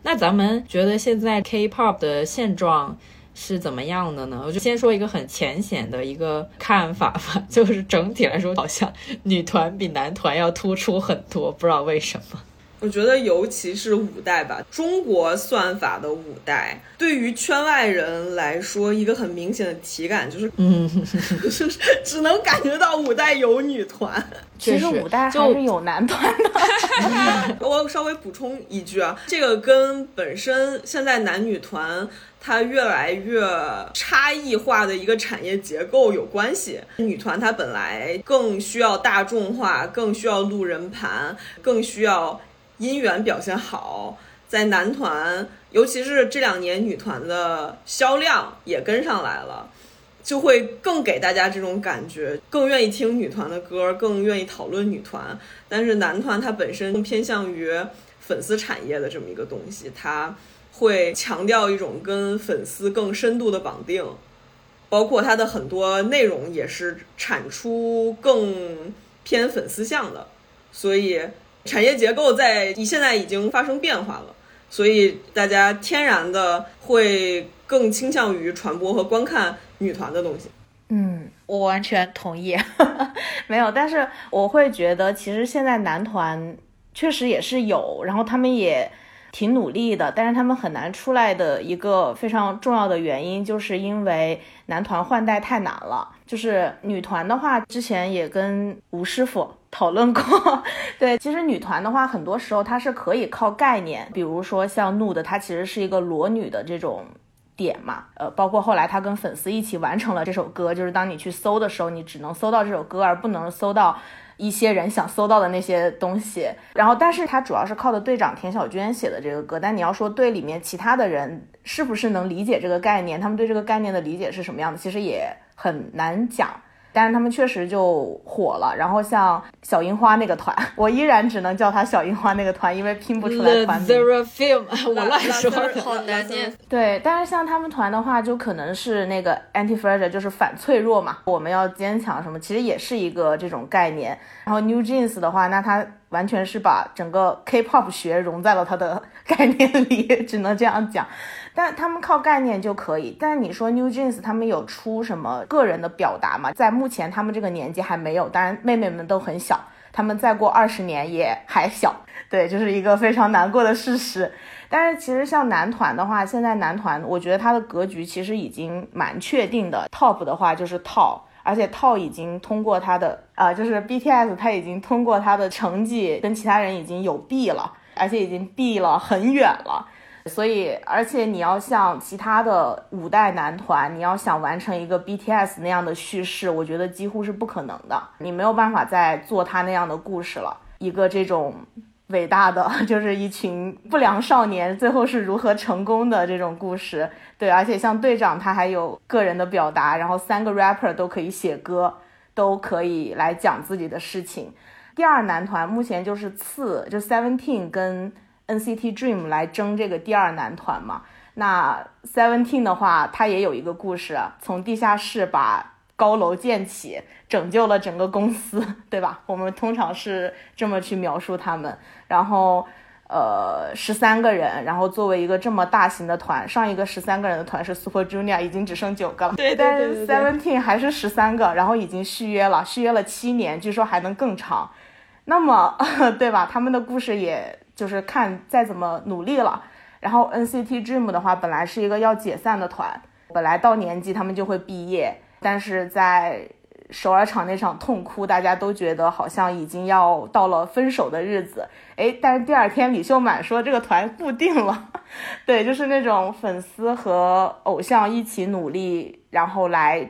那咱们觉得现在 K-pop 的现状？是怎么样的呢？我就先说一个很浅显的一个看法吧，就是整体来说，好像女团比男团要突出很多，不知道为什么。我觉得尤其是五代吧，中国算法的五代，对于圈外人来说，一个很明显的体感就是，嗯，就是只能感觉到五代有女团，其实五代还是有男团的。我稍微补充一句啊，这个跟本身现在男女团它越来越差异化的一个产业结构有关系。女团它本来更需要大众化，更需要路人盘，更需要。音源表现好，在男团，尤其是这两年女团的销量也跟上来了，就会更给大家这种感觉，更愿意听女团的歌，更愿意讨论女团。但是男团它本身更偏向于粉丝产业的这么一个东西，它会强调一种跟粉丝更深度的绑定，包括它的很多内容也是产出更偏粉丝向的，所以产业结构在你现在已经发生变化了，所以大家天然的会更倾向于传播和观看女团的东西。嗯，我完全同意。没有，但是我会觉得，其实现在男团确实也是有，然后他们也挺努力的，但是他们很难出来的一个非常重要的原因，就是因为男团换代太难了。就是女团的话，之前也跟吴师傅讨论过。对，其实女团的话，很多时候它是可以靠概念，比如说像 Nude，它其实是一个裸女的这种。点嘛，呃，包括后来他跟粉丝一起完成了这首歌，就是当你去搜的时候，你只能搜到这首歌，而不能搜到一些人想搜到的那些东西。然后，但是它主要是靠的队长田小娟写的这个歌，但你要说队里面其他的人是不是能理解这个概念，他们对这个概念的理解是什么样的，其实也很难讲。但是他们确实就火了，然后像小樱花那个团，我依然只能叫他小樱花那个团，因为拼不出来团名。我乱说，好难念。对，但是像他们团的话，就可能是那个 anti fragile，就是反脆弱嘛，我们要坚强什么，其实也是一个这种概念。然后 New Jeans 的话，那他完全是把整个 K-pop 学融在了他的 概念里，只能这样讲。但他们靠概念就可以，但是你说 New Jeans 他们有出什么个人的表达吗？在目前他们这个年纪还没有，当然妹妹们都很小，他们再过二十年也还小，对，就是一个非常难过的事实。但是其实像男团的话，现在男团我觉得他的格局其实已经蛮确定的，Top 的话就是 Top，而且 Top 已经通过他的啊，就是 BTS 他已经通过他的成绩跟其他人已经有 B 了，而且已经 B 了很远了。所以，而且你要像其他的五代男团，你要想完成一个 BTS 那样的叙事，我觉得几乎是不可能的。你没有办法再做他那样的故事了。一个这种伟大的，就是一群不良少年最后是如何成功的这种故事。对，而且像队长他还有个人的表达，然后三个 rapper 都可以写歌，都可以来讲自己的事情。第二男团目前就是次，就 Seventeen 跟。NCT Dream 来争这个第二男团嘛？那 Seventeen 的话，它也有一个故事，从地下室把高楼建起，拯救了整个公司，对吧？我们通常是这么去描述他们。然后，呃，十三个人，然后作为一个这么大型的团，上一个十三个人的团是 Super Junior，已经只剩九个了。对，但是 Seventeen 还是十三个，然后已经续约了，续约了七年，据说还能更长。那么，对吧？他们的故事也。就是看再怎么努力了，然后 NCT Dream 的话，本来是一个要解散的团，本来到年纪他们就会毕业，但是在首尔场那场痛哭，大家都觉得好像已经要到了分手的日子，哎，但是第二天李秀满说这个团固定了，对，就是那种粉丝和偶像一起努力，然后来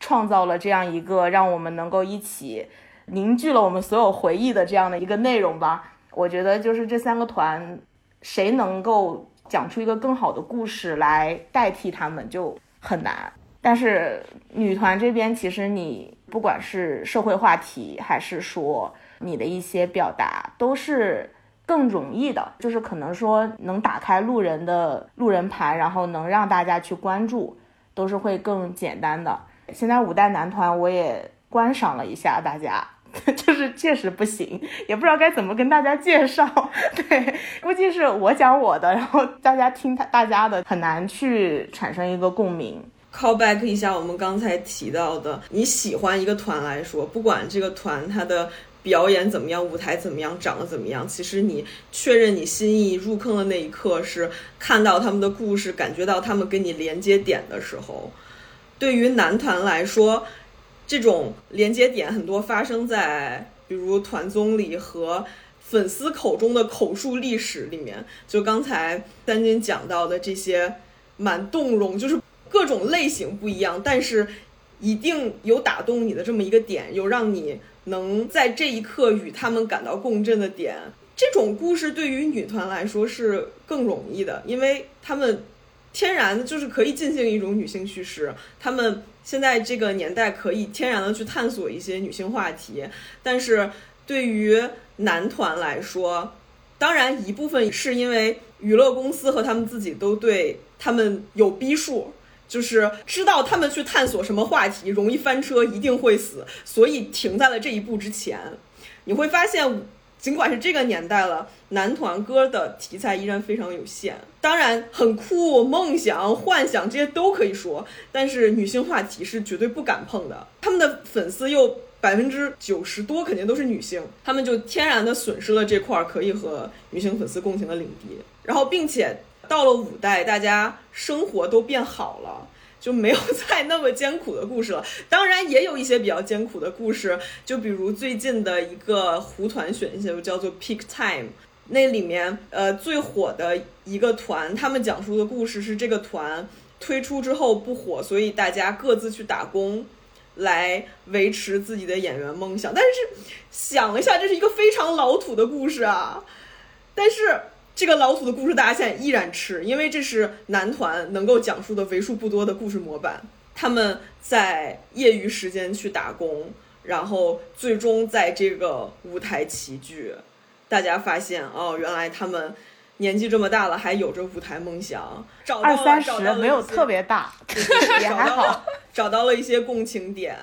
创造了这样一个让我们能够一起凝聚了我们所有回忆的这样的一个内容吧。我觉得就是这三个团，谁能够讲出一个更好的故事来代替他们就很难。但是女团这边，其实你不管是社会话题，还是说你的一些表达，都是更容易的。就是可能说能打开路人的路人盘，然后能让大家去关注，都是会更简单的。现在五代男团我也观赏了一下，大家。就是确实不行，也不知道该怎么跟大家介绍。对，估计是我讲我的，然后大家听他大家的，很难去产生一个共鸣。Call back 一下我们刚才提到的，你喜欢一个团来说，不管这个团他的表演怎么样，舞台怎么样，长得怎么样，其实你确认你心意入坑的那一刻，是看到他们的故事，感觉到他们跟你连接点的时候。对于男团来说。这种连接点很多发生在，比如团综里和粉丝口中的口述历史里面。就刚才三金讲到的这些，蛮动容，就是各种类型不一样，但是一定有打动你的这么一个点，有让你能在这一刻与他们感到共振的点。这种故事对于女团来说是更容易的，因为他们天然的就是可以进行一种女性叙事，他们。现在这个年代可以天然的去探索一些女性话题，但是对于男团来说，当然，一部分是因为娱乐公司和他们自己都对他们有逼数，就是知道他们去探索什么话题容易翻车，一定会死，所以停在了这一步之前。你会发现，尽管是这个年代了，男团歌的题材依然非常有限。当然，很酷、梦想、幻想这些都可以说，但是女性话题是绝对不敢碰的。他们的粉丝又。百分之九十多肯定都是女性，他们就天然的损失了这块可以和女性粉丝共情的领地。然后，并且到了五代，大家生活都变好了，就没有 再那么艰苦的故事了。当然，也有一些比较艰苦的故事，就比如最近的一个胡团选秀叫做 Peak Time，那里面呃最火的一个团，他们讲述的故事是这个团推出之后不火，所以大家各自去打工。来维持自己的演员梦想，但是想一下，这是一个非常老土的故事啊！但是这个老土的故事，大家现在依然吃，因为这是男团能够讲述的为数不多的故事模板。他们在业余时间去打工，然后最终在这个舞台齐聚，大家发现哦，原来他们。年纪这么大了，还有着舞台梦想，二三十没有特别大，也还好，找到了一些共情点。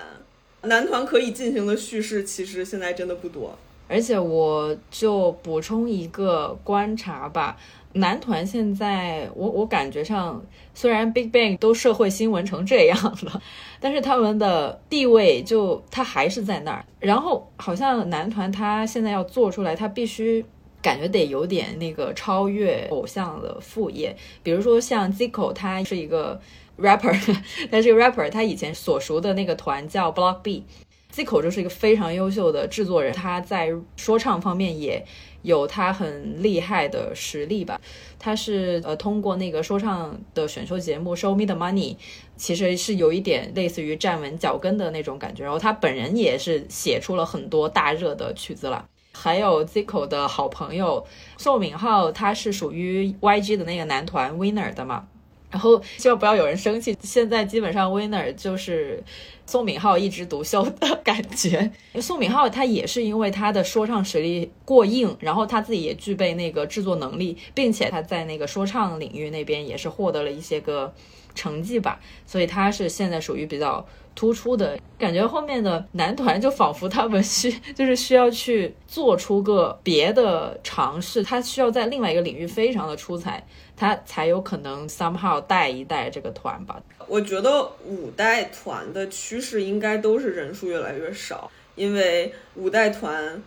男团可以进行的叙事，其实现在真的不多。而且我就补充一个观察吧，男团现在我我感觉上，虽然 Big Bang 都社会新闻成这样了，但是他们的地位就他还是在那儿。然后好像男团他现在要做出来，他必须。感觉得有点那个超越偶像的副业，比如说像 Zico，他是一个 rapper，但是 rapper 他以前所属的那个团叫 Block B Zico 就是一个非常优秀的制作人，他在说唱方面也有他很厉害的实力吧。他是呃通过那个说唱的选秀节目 Show Me the Money，其实是有一点类似于站稳脚跟的那种感觉，然后他本人也是写出了很多大热的曲子了。还有 Zico 的好朋友宋敏浩，他是属于 YG 的那个男团 Winner 的嘛。然后希望不要有人生气，现在基本上 Winner 就是宋敏浩一枝独秀的 感觉。宋敏浩他也是因为他的说唱实力过硬，然后他自己也具备那个制作能力，并且他在那个说唱领域那边也是获得了一些个成绩吧，所以他是现在属于比较。突出的感觉，后面的男团就仿佛他们需就是需要去做出个别的尝试，他需要在另外一个领域非常的出彩，他才有可能 somehow 带一带这个团吧。我觉得五代团的趋势应该都是人数越来越少，因为五代团。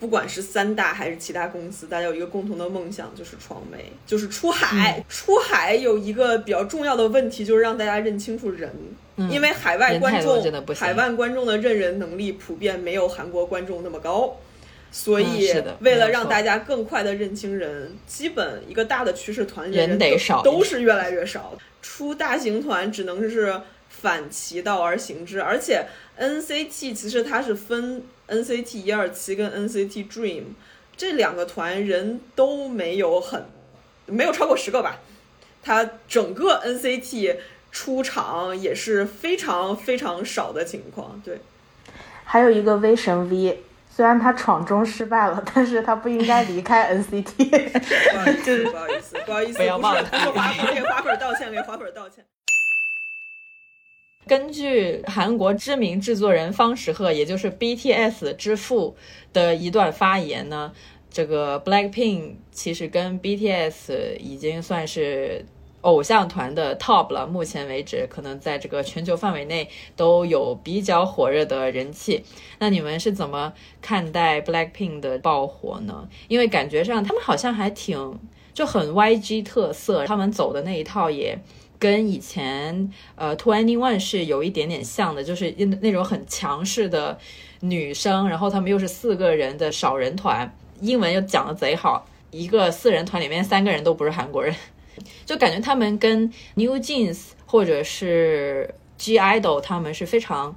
不管是三大还是其他公司，大家有一个共同的梦想，就是闯美，就是出海。出海有一个比较重要的问题，就是让大家认清楚人，因为海外观众，海外观众的认人能力普遍没有韩国观众那么高，所以为了让大家更快的认清人，基本一个大的趋势，团里人得少，都是越来越少。出大型团只能是反其道而行之，而且 NCT 其实它是分。NCT 一二七跟 NCT Dream 这两个团人都没有很没有超过十个吧，它整个 NCT 出场也是非常非常少的情况。对，还有一个 V 神 V，虽然他闯中失败了，但是他不应该离开 NCT。不好意思，不好意思，不好意思，不要忘了，给花粉，给花粉道歉，给花粉道歉。根据韩国知名制作人方时赫，也就是 BTS 之父的一段发言呢，这个 Blackpink 其实跟 BTS 已经算是偶像团的 top 了。目前为止，可能在这个全球范围内都有比较火热的人气。那你们是怎么看待 Blackpink 的爆火呢？因为感觉上他们好像还挺就很 YG 特色，他们走的那一套也。跟以前呃 Twenty One 是有一点点像的，就是那种很强势的女生，然后他们又是四个人的少人团，英文又讲的贼好，一个四人团里面三个人都不是韩国人，就感觉他们跟 New Jeans 或者是 G Idol 他们是非常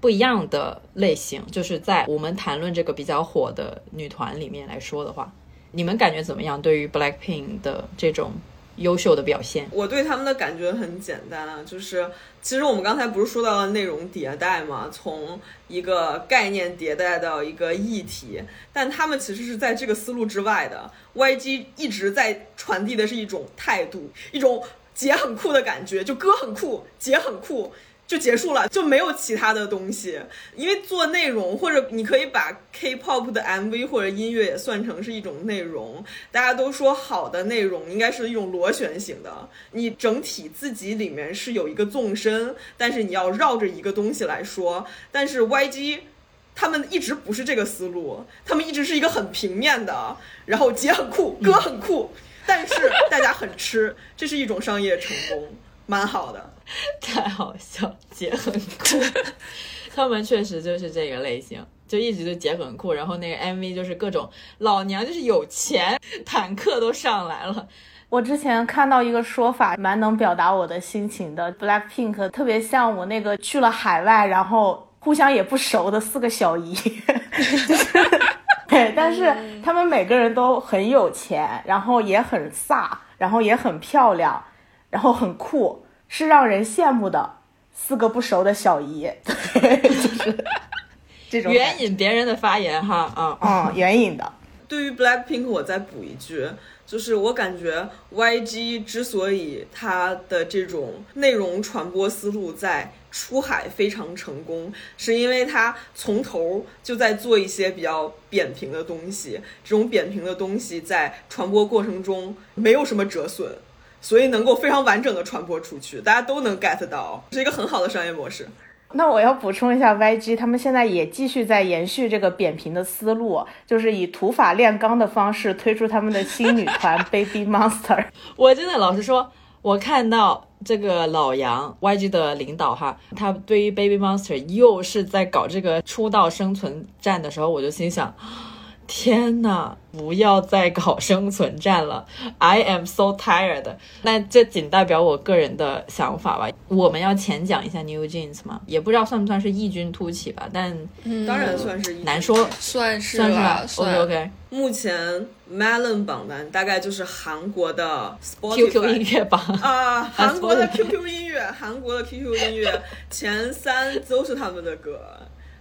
不一样的类型，就是在我们谈论这个比较火的女团里面来说的话，你们感觉怎么样？对于 Blackpink 的这种优秀的表现。我对他们的感觉很简单啊，就是其实我们刚才不是说到了内容迭代嘛，从一个概念迭代到一个议题，但他们其实是在这个思路之外的。YG 一直在传递的是一种态度，一种姐很酷的感觉，就哥很酷，姐很酷。就结束了，就没有其他的东西。因为做内容，或者你可以把 K-pop 的 MV 或者音乐也算成是一种内容。大家都说好的内容应该是一种螺旋形的，你整体自己里面是有一个纵深，但是你要绕着一个东西来说。但是 YG 他们一直不是这个思路，他们一直是一个很平面的，然后姐很酷，哥很酷，但是大家很吃，这是一种商业成功，蛮好的。太好笑，姐很酷，他们确实就是这个类型，就一直就姐很酷，然后那个 MV 就是各种老娘就是有钱，坦克都上来了。我之前看到一个说法，蛮能表达我的心情的，Blackpink 特别像我那个去了海外，然后互相也不熟的四个小姨，就是对，但是他们每个人都很有钱，然后也很飒，然后也很漂亮，然后很酷。是让人羡慕的四个不熟的小姨，就是这种援引别人的发言哈，啊啊，援引的。对于 Blackpink，我再补一句，就是我感觉 YG 之所以它的这种内容传播思路在出海非常成功，是因为它从头就在做一些比较扁平的东西，这种扁平的东西在传播过程中没有什么折损。所以能够非常完整的传播出去，大家都能 get 到，是一个很好的商业模式。那我要补充一下，YG 他们现在也继续在延续这个扁平的思路，就是以土法炼钢的方式推出他们的新女团 Baby Monster。我真的老实说，我看到这个老杨 YG 的领导哈，他对于 Baby Monster 又是在搞这个出道生存战的时候，我就心想。天呐，不要再搞生存战了！I am so tired。那这仅代表我个人的想法吧。我们要浅讲一下 New Jeans 吗？也不知道算不算是异军突起吧，但当然算是。难说，算是算是吧？OK OK。目前 Melon 榜单大概就是韩国的 QQ 音乐榜啊，韩国的 QQ 音乐，韩国的 QQ 音乐前三都是他们的歌，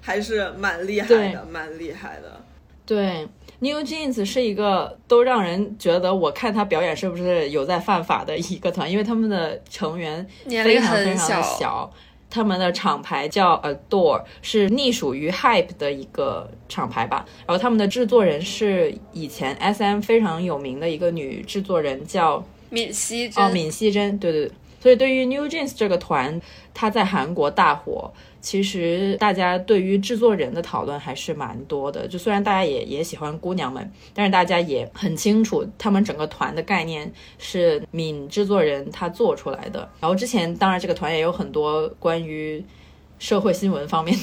还是蛮厉害的，蛮厉害的。对，New Jeans 是一个都让人觉得我看他表演是不是有在犯法的一个团，因为他们的成员非常非常的小，他们的厂牌叫 Adore，是隶属于 Hype 的一个厂牌吧。然后他们的制作人是以前 SM 非常有名的一个女制作人，叫闵熙珍。哦，闵熙珍，对对对。所以对于 New Jeans 这个团，它在韩国大火。其实大家对于制作人的讨论还是蛮多的，就虽然大家也也喜欢姑娘们，但是大家也很清楚，他们整个团的概念是敏制作人他做出来的。然后之前当然这个团也有很多关于社会新闻方面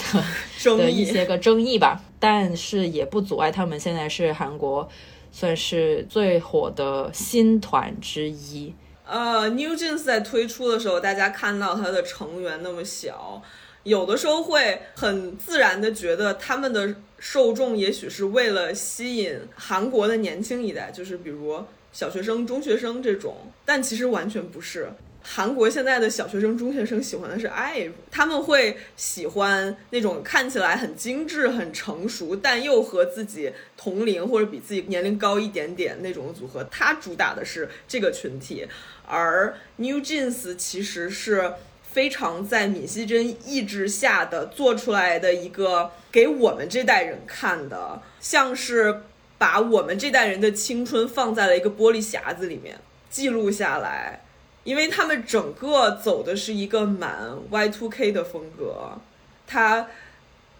的 的一些个争议吧，但是也不阻碍他们现在是韩国算是最火的新团之一。呃，New Jeans 在推出的时候，大家看到它的成员那么小。有的时候会很自然的觉得他们的受众也许是为了吸引韩国的年轻一代，就是比如小学生、中学生这种，但其实完全不是。韩国现在的小学生、中学生喜欢的是 IVE，他们会喜欢那种看起来很精致、很成熟，但又和自己同龄或者比自己年龄高一点点那种组合。它主打的是这个群体，而 New Jeans 其实是。非常在闵熙珍意志下的做出来的一个给我们这代人看的，像是把我们这代人的青春放在了一个玻璃匣子里面记录下来，因为他们整个走的是一个满 Y2K 的风格，他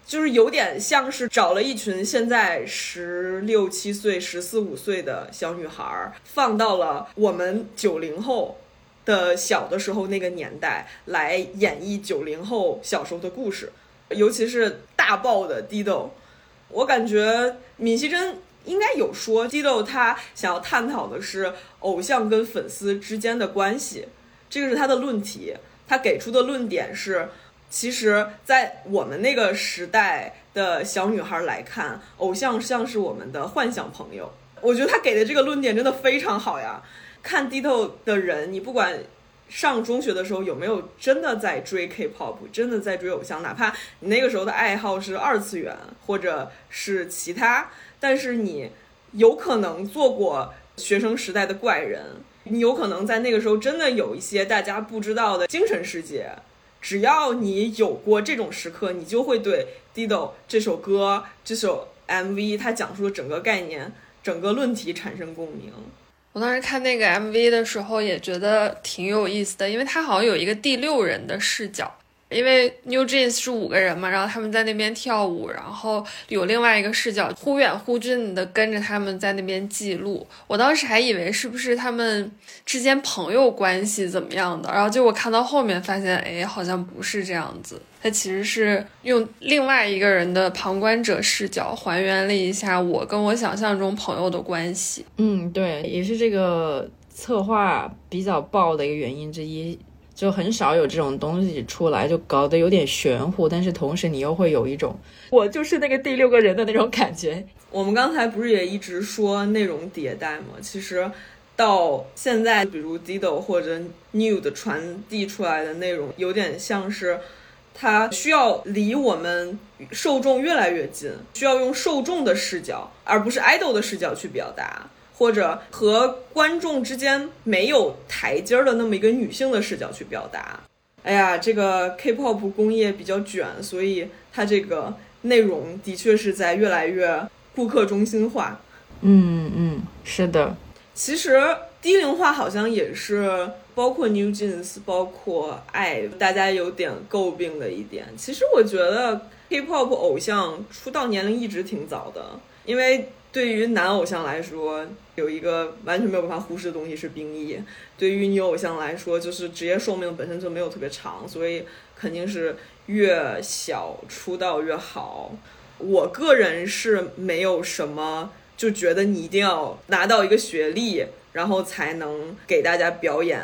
就是有点像是找了一群现在十六七岁、十四五岁的小女孩，放到了我们九零后。的小的时候那个年代来演绎九零后小时候的故事，尤其是大爆的 Dido，我感觉闵熙珍应该有说 Dido 他想要探讨的是偶像跟粉丝之间的关系，这个是他的论题。他给出的论点是，其实，在我们那个时代的小女孩来看，偶像像是我们的幻想朋友。我觉得他给的这个论点真的非常好呀。看 Dito 的人，你不管上中学的时候有没有真的在追 K-pop，真的在追偶像，哪怕你那个时候的爱好是二次元或者是其他，但是你有可能做过学生时代的怪人，你有可能在那个时候真的有一些大家不知道的精神世界。只要你有过这种时刻，你就会对 Dido 这首歌、这首 MV 它讲述的整个概念、整个论题产生共鸣。我当时看那个 MV 的时候也觉得挺有意思的，因为它好像有一个第六人的视角。因为 New Jeans 是五个人嘛，然后他们在那边跳舞，然后有另外一个视角，忽远忽近的跟着他们在那边记录。我当时还以为是不是他们之间朋友关系怎么样的，然后结果看到后面发现，哎，好像不是这样子。他其实是用另外一个人的旁观者视角还原了一下我跟我想象中朋友的关系。嗯，对，也是这个策划比较爆的一个原因之一。就很少有这种东西出来，就搞得有点玄乎，但是同时你又会有一种我就是那个第六个人的那种感觉。我们刚才不是也一直说内容迭代吗？其实到现在，比如 Dido 或者 New 的传递出来的内容，有点像是它需要离我们受众越来越近，需要用受众的视角，而不是 idol 的视角去表达。或者和观众之间没有台阶儿的那么一个女性的视角去表达。哎呀，这个 K-pop 工业比较卷，所以它这个内容的确是在越来越顾客中心化。嗯嗯，是的。其实低龄化好像也是包括 New Jeans，包括爱，大家有点诟病的一点。其实我觉得 K-pop 偶像出道年龄一直挺早的，因为。对于男偶像来说，有一个完全没有办法忽视的东西是兵役；对于女偶像来说，就是职业寿命本身就没有特别长，所以肯定是越小出道越好。我个人是没有什么就觉得你一定要拿到一个学历，然后才能给大家表演，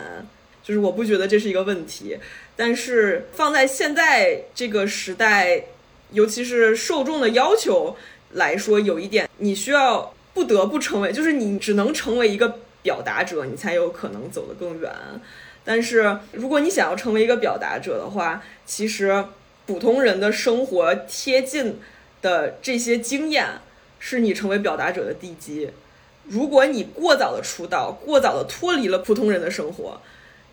就是我不觉得这是一个问题。但是放在现在这个时代，尤其是受众的要求。来说有一点，你需要不得不成为，就是你只能成为一个表达者，你才有可能走得更远。但是如果你想要成为一个表达者的话，其实普通人的生活贴近的这些经验，是你成为表达者的地基。如果你过早的出道，过早的脱离了普通人的生活，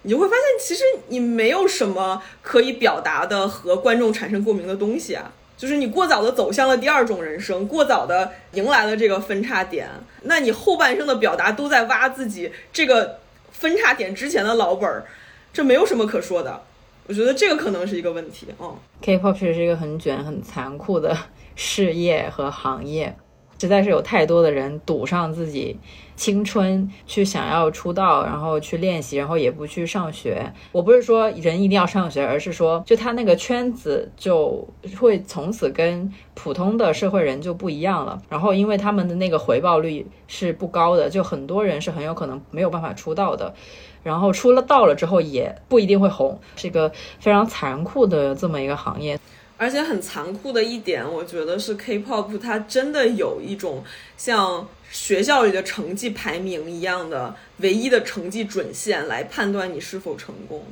你就会发现，其实你没有什么可以表达的和观众产生共鸣的东西啊。就是你过早的走向了第二种人生，过早的迎来了这个分叉点，那你后半生的表达都在挖自己这个分叉点之前的老本儿，这没有什么可说的。我觉得这个可能是一个问题。嗯，K-pop 确实是一个很卷、很残酷的 事业和行业，实在是有太多的人赌上自己。青春去想要出道，然后去练习，然后也不去上学。我不是说人一定要上学，而是说，就他那个圈子就会从此跟普通的社会人就不一样了。然后，因为他们的那个回报率是不高的，就很多人是很有可能没有办法出道的。然后出了道了之后，也不一定会红，是一个非常残酷的这么一个行业。而且很残酷的一点，我觉得是 K-pop 它真的有一种像。学校里的成绩排名一样的唯一的成绩准线来判断你是否成功，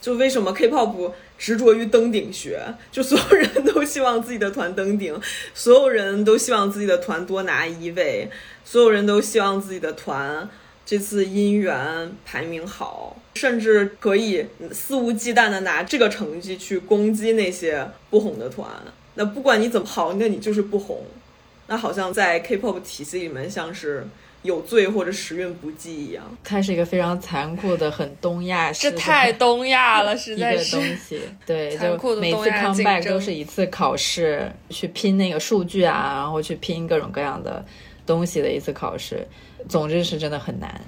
就为什么 K-pop 执着于登顶学？就所有人都希望自己的团登顶，所有人都希望自己的团多拿一位，所有人都希望自己的团这次姻缘排名好，甚至可以肆无忌惮的拿这个成绩去攻击那些不红的团。那不管你怎么好，那你就是不红。那好像在 K-pop 体系里面，像是有罪或者时运不济一样。它是一个非常残酷的、很东亚式，这太东亚了，实在是。东西对，就每次 come back 都是一次考试，去拼那个数据啊，然后去拼各种各样的东西的一次考试。总之是真的很难。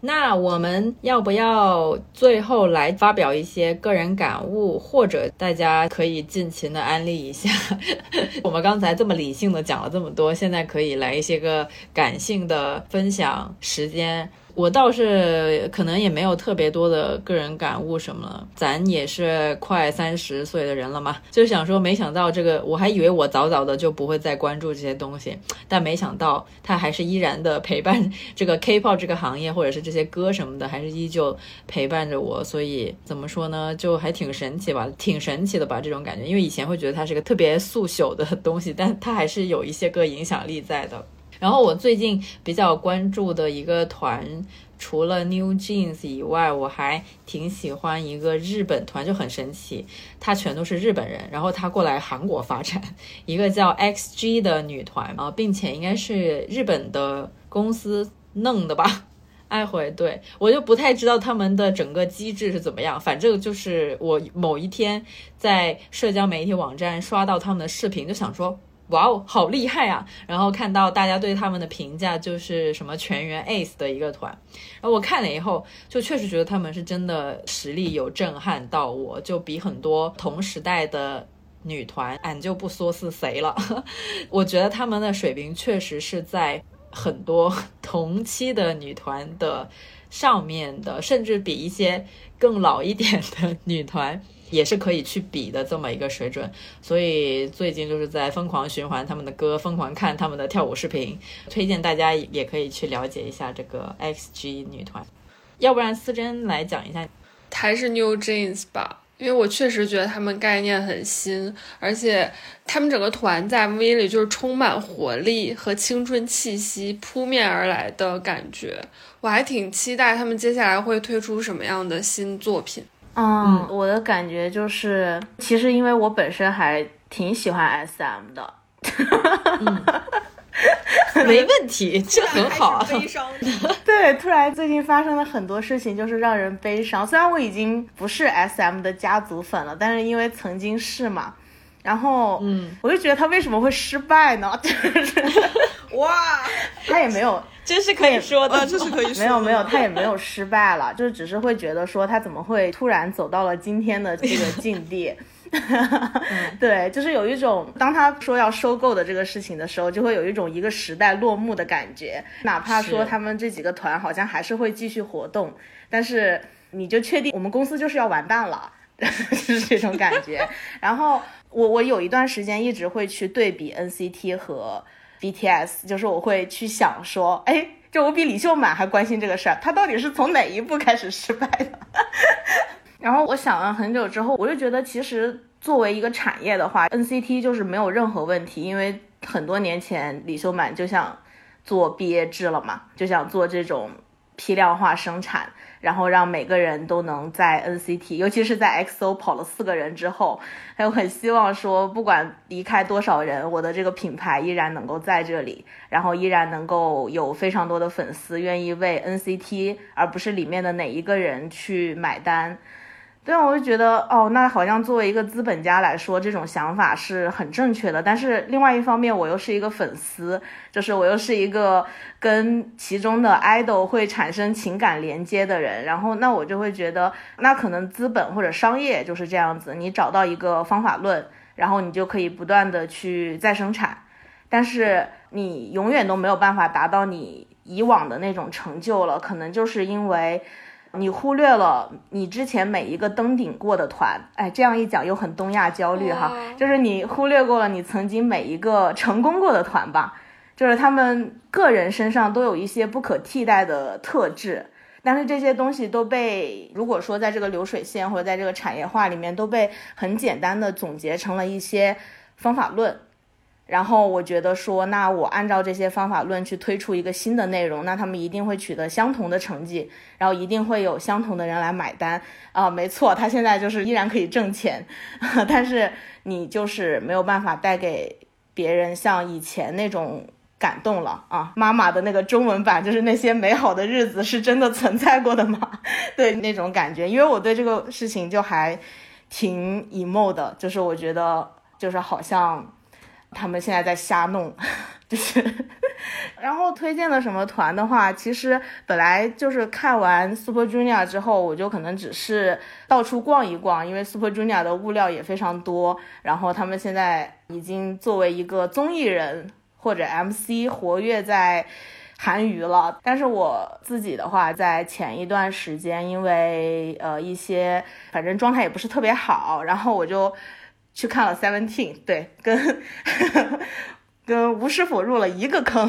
那我们要不要最后来发表一些个人感悟，或者大家可以尽情的安利一下？我们刚才这么理性的讲了这么多，现在可以来一些个感性的分享时间。我倒是可能也没有特别多的个人感悟什么，咱也是快三十岁的人了嘛，就想说，没想到这个，我还以为我早早的就不会再关注这些东西，但没想到它还是依然的陪伴这个 K-pop 这个行业，或者是这些歌什么的，还是依旧陪伴着我。所以怎么说呢，就还挺神奇吧，挺神奇的吧，这种感觉。因为以前会觉得它是个特别速朽的东西，但它还是有一些个影响力在的。然后我最近比较关注的一个团，除了 New Jeans 以外，我还挺喜欢一个日本团，就很神奇，他全都是日本人，然后他过来韩国发展，一个叫 XG 的女团啊，并且应该是日本的公司弄的吧。爱 回对我就不太知道他们的整个机制是怎么样，反正就是我某一天在社交媒体网站刷到他们的视频，就想说。哇哦，好厉害啊！然后看到大家对他们的评价就是什么全员 ace 的一个团，然后我看了以后，就确实觉得他们是真的实力有震撼到我，就比很多同时代的女团，俺就不说是谁了。我觉得他们的水平确实是在很多同期的女团的上面的，甚至比一些更老一点的女团。也是可以去比的这么一个水准，所以最近就是在疯狂循环他们的歌，疯狂看他们的跳舞视频，推荐大家也可以去了解一下这个 XG 女团。要不然思珍来讲一下，还是 New Jeans 吧，因为我确实觉得他们概念很新，而且他们整个团在 MV 里就是充满活力和青春气息扑面而来的感觉，我还挺期待他们接下来会推出什么样的新作品。嗯，我的感觉就是，其实因为我本身还挺喜欢 SM 的，没问题，这很好。悲伤。对，突然最近发生了很多事情，就是让人悲伤。虽然我已经不是 SM 的家族粉了，但是因为曾经是嘛，然后嗯，我就觉得他为什么会失败呢？就是哇，他也没有。这是可以说的，这是可以说。没有没有，他也没有失败了，就是只是会觉得说他怎么会突然走到了今天的这个境地。对，就是有一种当他说要收购的这个事情的时候，就会有一种一个时代落幕的感觉。哪怕说他们这几个团好像还是会继续活动，但是你就确定我们公司就是要完蛋了，是这种感觉。然后我我有一段时间一直会去对比 NCT 和。BTS 就是我会去想说，哎，就我比李秀满还关心这个事儿，他到底是从哪一步开始失败的？然后我想了很久之后，我就觉得其实作为一个产业的话，NCT 就是没有任何问题，因为很多年前李秀满就想做毕业制了嘛，就想做这种批量化生产。然后让每个人都能在 NCT，尤其是在 XO 跑了四个人之后，还有很希望说，不管离开多少人，我的这个品牌依然能够在这里，然后依然能够有非常多的粉丝愿意为 NCT，而不是里面的哪一个人去买单。对，我就觉得哦，那好像作为一个资本家来说，这种想法是很正确的。但是另外一方面，我又是一个粉丝，就是我又是一个跟其中的 idol 会产生情感连接的人。然后那我就会觉得，那可能资本或者商业就是这样子，你找到一个方法论，然后你就可以不断的去再生产，但是你永远都没有办法达到你以往的那种成就了，可能就是因为。你忽略了你之前每一个登顶过的团，哎，这样一讲又很东亚焦虑哈，就是你忽略过了你曾经每一个成功过的团吧，就是他们个人身上都有一些不可替代的特质，但是这些东西都被如果说在这个流水线或者在这个产业化里面都被很简单的总结成了一些方法论。然后我觉得说，那我按照这些方法论去推出一个新的内容，那他们一定会取得相同的成绩，然后一定会有相同的人来买单啊。没错，他现在就是依然可以挣钱，但是你就是没有办法带给别人像以前那种感动了啊。妈妈的那个中文版就是那些美好的日子是真的存在过的吗？对那种感觉，因为我对这个事情就还挺 emo 的，就是我觉得就是好像。他们现在在瞎弄，就是，然后推荐的什么团的话，其实本来就是看完 Super Junior 之后，我就可能只是到处逛一逛，因为 Super Junior 的物料也非常多。然后他们现在已经作为一个综艺人或者 MC 活跃在韩娱了。但是我自己的话，在前一段时间，因为呃一些反正状态也不是特别好，然后我就去看了 Seventeen，对，跟跟吴师傅入了一个坑，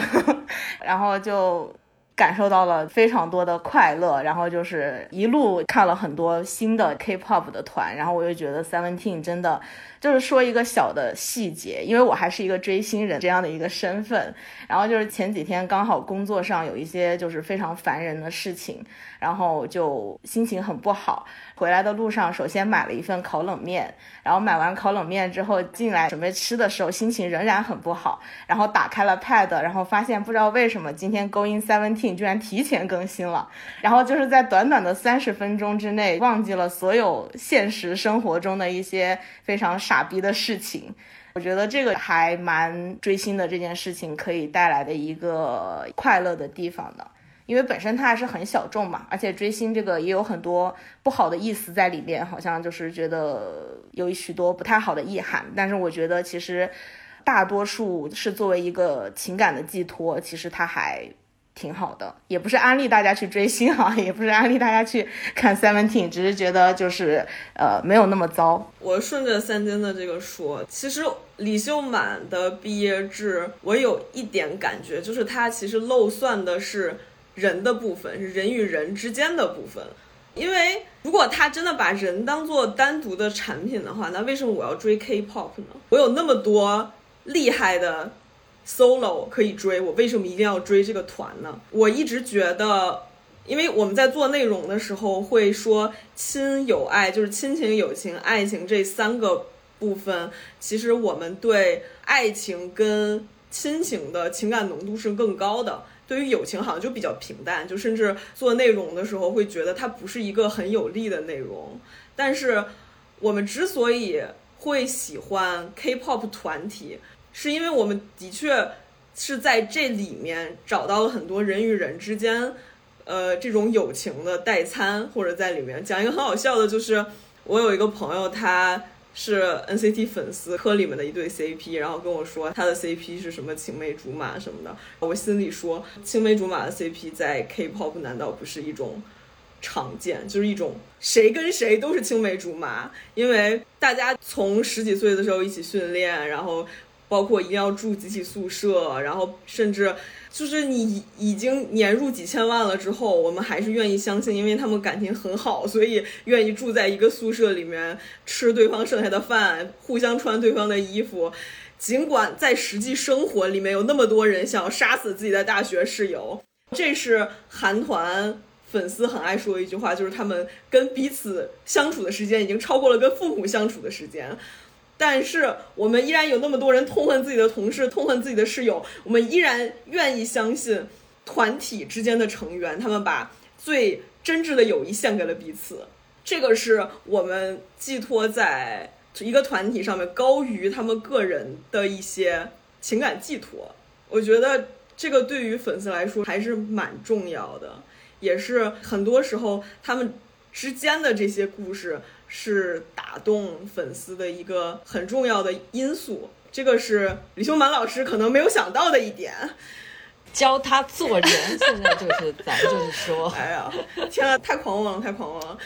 然后就。感受到了非常多的快乐，然后就是一路看了很多新的 K-pop 的团，然后我又觉得 Seventeen 真的就是说一个小的细节，因为我还是一个追星人这样的一个身份，然后就是前几天刚好工作上有一些就是非常烦人的事情，然后就心情很不好。回来的路上，首先买了一份烤冷面，然后买完烤冷面之后进来准备吃的时候，心情仍然很不好。然后打开了 Pad，然后发现不知道为什么今天 Going Seventeen 居然提前更新了。然后就是在短短的三十分钟之内，忘记了所有现实生活中的一些非常傻逼的事情。我觉得这个还蛮追星的这件事情可以带来的一个快乐的地方的。因为本身它还是很小众嘛，而且追星这个也有很多不好的意思在里面，好像就是觉得有许多不太好的意涵。但是我觉得其实大多数是作为一个情感的寄托，其实它还挺好的。也不是安利大家去追星哈，也不是安利大家去看 Seventeen，只是觉得就是呃没有那么糟。我顺着三金的这个说，其实李秀满的毕业制，我有一点感觉，就是他其实漏算的是。人的部分是人与人之间的部分，因为如果他真的把人当做单独的产品的话，那为什么我要追 K-pop 呢？我有那么多厉害的 solo 可以追，我为什么一定要追这个团呢？我一直觉得，因为我们在做内容的时候会说亲友爱，就是亲情、友情、爱情这三个部分，其实我们对爱情跟亲情的情感浓度是更高的。对于友情好像就比较平淡，就甚至做内容的时候会觉得它不是一个很有利的内容。但是我们之所以会喜欢 K-pop 团体，是因为我们的确是在这里面找到了很多人与人之间，呃，这种友情的代餐，或者在里面。讲一个很好笑的，就是我有一个朋友他。是 NCT 粉丝科里面的一对 CP，然后跟我说他的 CP 是什么青梅竹马什么的，我心里说青梅竹马的 CP 在 K-pop 难道不是一种常见，就是一种谁跟谁都是青梅竹马，因为大家从十几岁的时候一起训练，然后包括一定要住集体宿舍，然后甚至。就是你已经年入几千万了之后，我们还是愿意相信，因为他们感情很好，所以愿意住在一个宿舍里面，吃对方剩下的饭，互相穿对方的衣服。尽管在实际生活里面有那么多人想要杀死自己的大学室友，这是韩团粉丝很爱说的一句话，就是他们跟彼此相处的时间已经超过了跟父母相处的时间。但是我们依然有那么多人痛恨自己的同事，痛恨自己的室友。我们依然愿意相信团体之间的成员，他们把最真挚的友谊献给了彼此。这个是我们寄托在一个团体上面，高于他们个人的一些情感寄托。我觉得这个对于粉丝来说还是蛮重要的，也是很多时候他们之间的这些故事。是打动粉丝的一个很重要的因素，这个是李秀满老师可能没有想到的一点。教他做人，现在就是咱就是说，哎呀，天啊，太狂妄了，太狂妄了！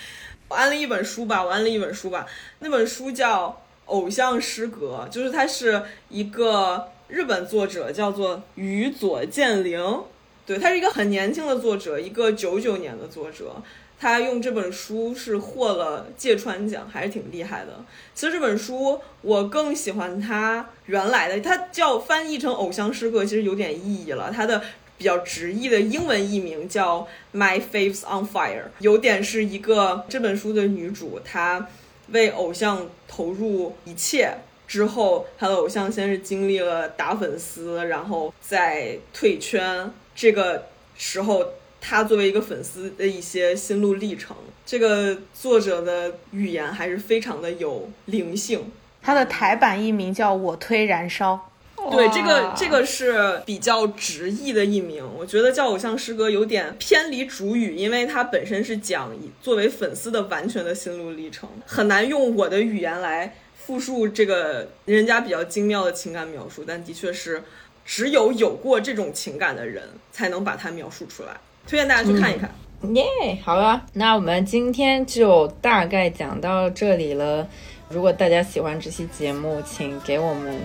我安了一本书吧，我安了一本书吧，那本书叫《偶像失格》，就是它是一个日本作者，叫做宇佐健灵，对他是一个很年轻的作者，一个九九年的作者。他用这本书是获了芥川奖，还是挺厉害的。其实这本书我更喜欢他原来的，它叫翻译成《偶像诗歌》，其实有点意义了。它的比较直译的英文译名叫《My Faves on Fire》，有点是一个这本书的女主，她为偶像投入一切之后，她的偶像先是经历了打粉丝，然后再退圈，这个时候。他作为一个粉丝的一些心路历程，这个作者的语言还是非常的有灵性。他的台版译名叫我推燃烧，对，这个这个是比较直译的译名。我觉得叫偶像诗歌有点偏离主语，因为它本身是讲作为粉丝的完全的心路历程，很难用我的语言来复述这个人家比较精妙的情感描述。但的确是只有有过这种情感的人才能把它描述出来。推荐大家去看一看。耶，好了，那我们今天就大概讲到这里了。如果大家喜欢这期节目，请给我们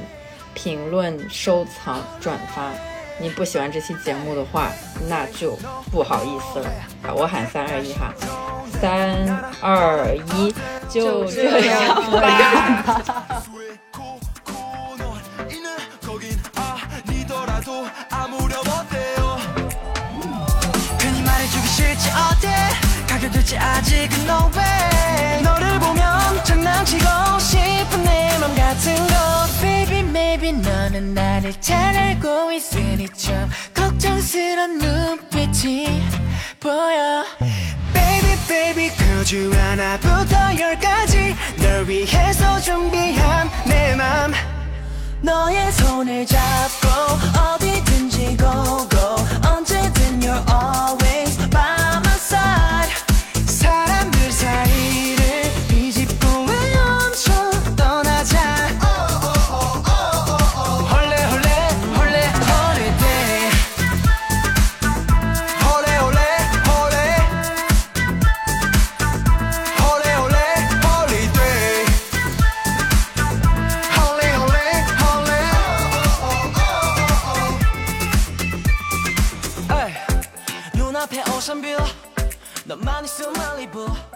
评论、收藏、转发。你不喜欢这期节目的话，那就不好意思了。好，我喊三二一哈，三二一，就这样吧。어때? 가격일지 아직은 no way. 너를 보면 장난치고 싶은 내 맘 같은 거. Baby maybe 너는 나를 잘 알고 있으니 좀 걱정스런 눈빛이 보여. Baby baby 그주 하나부터 열까지 널 위해서 준비한 내 맘 너의 손을 잡고 어디든지 go go. 언제든 you're always Side. 있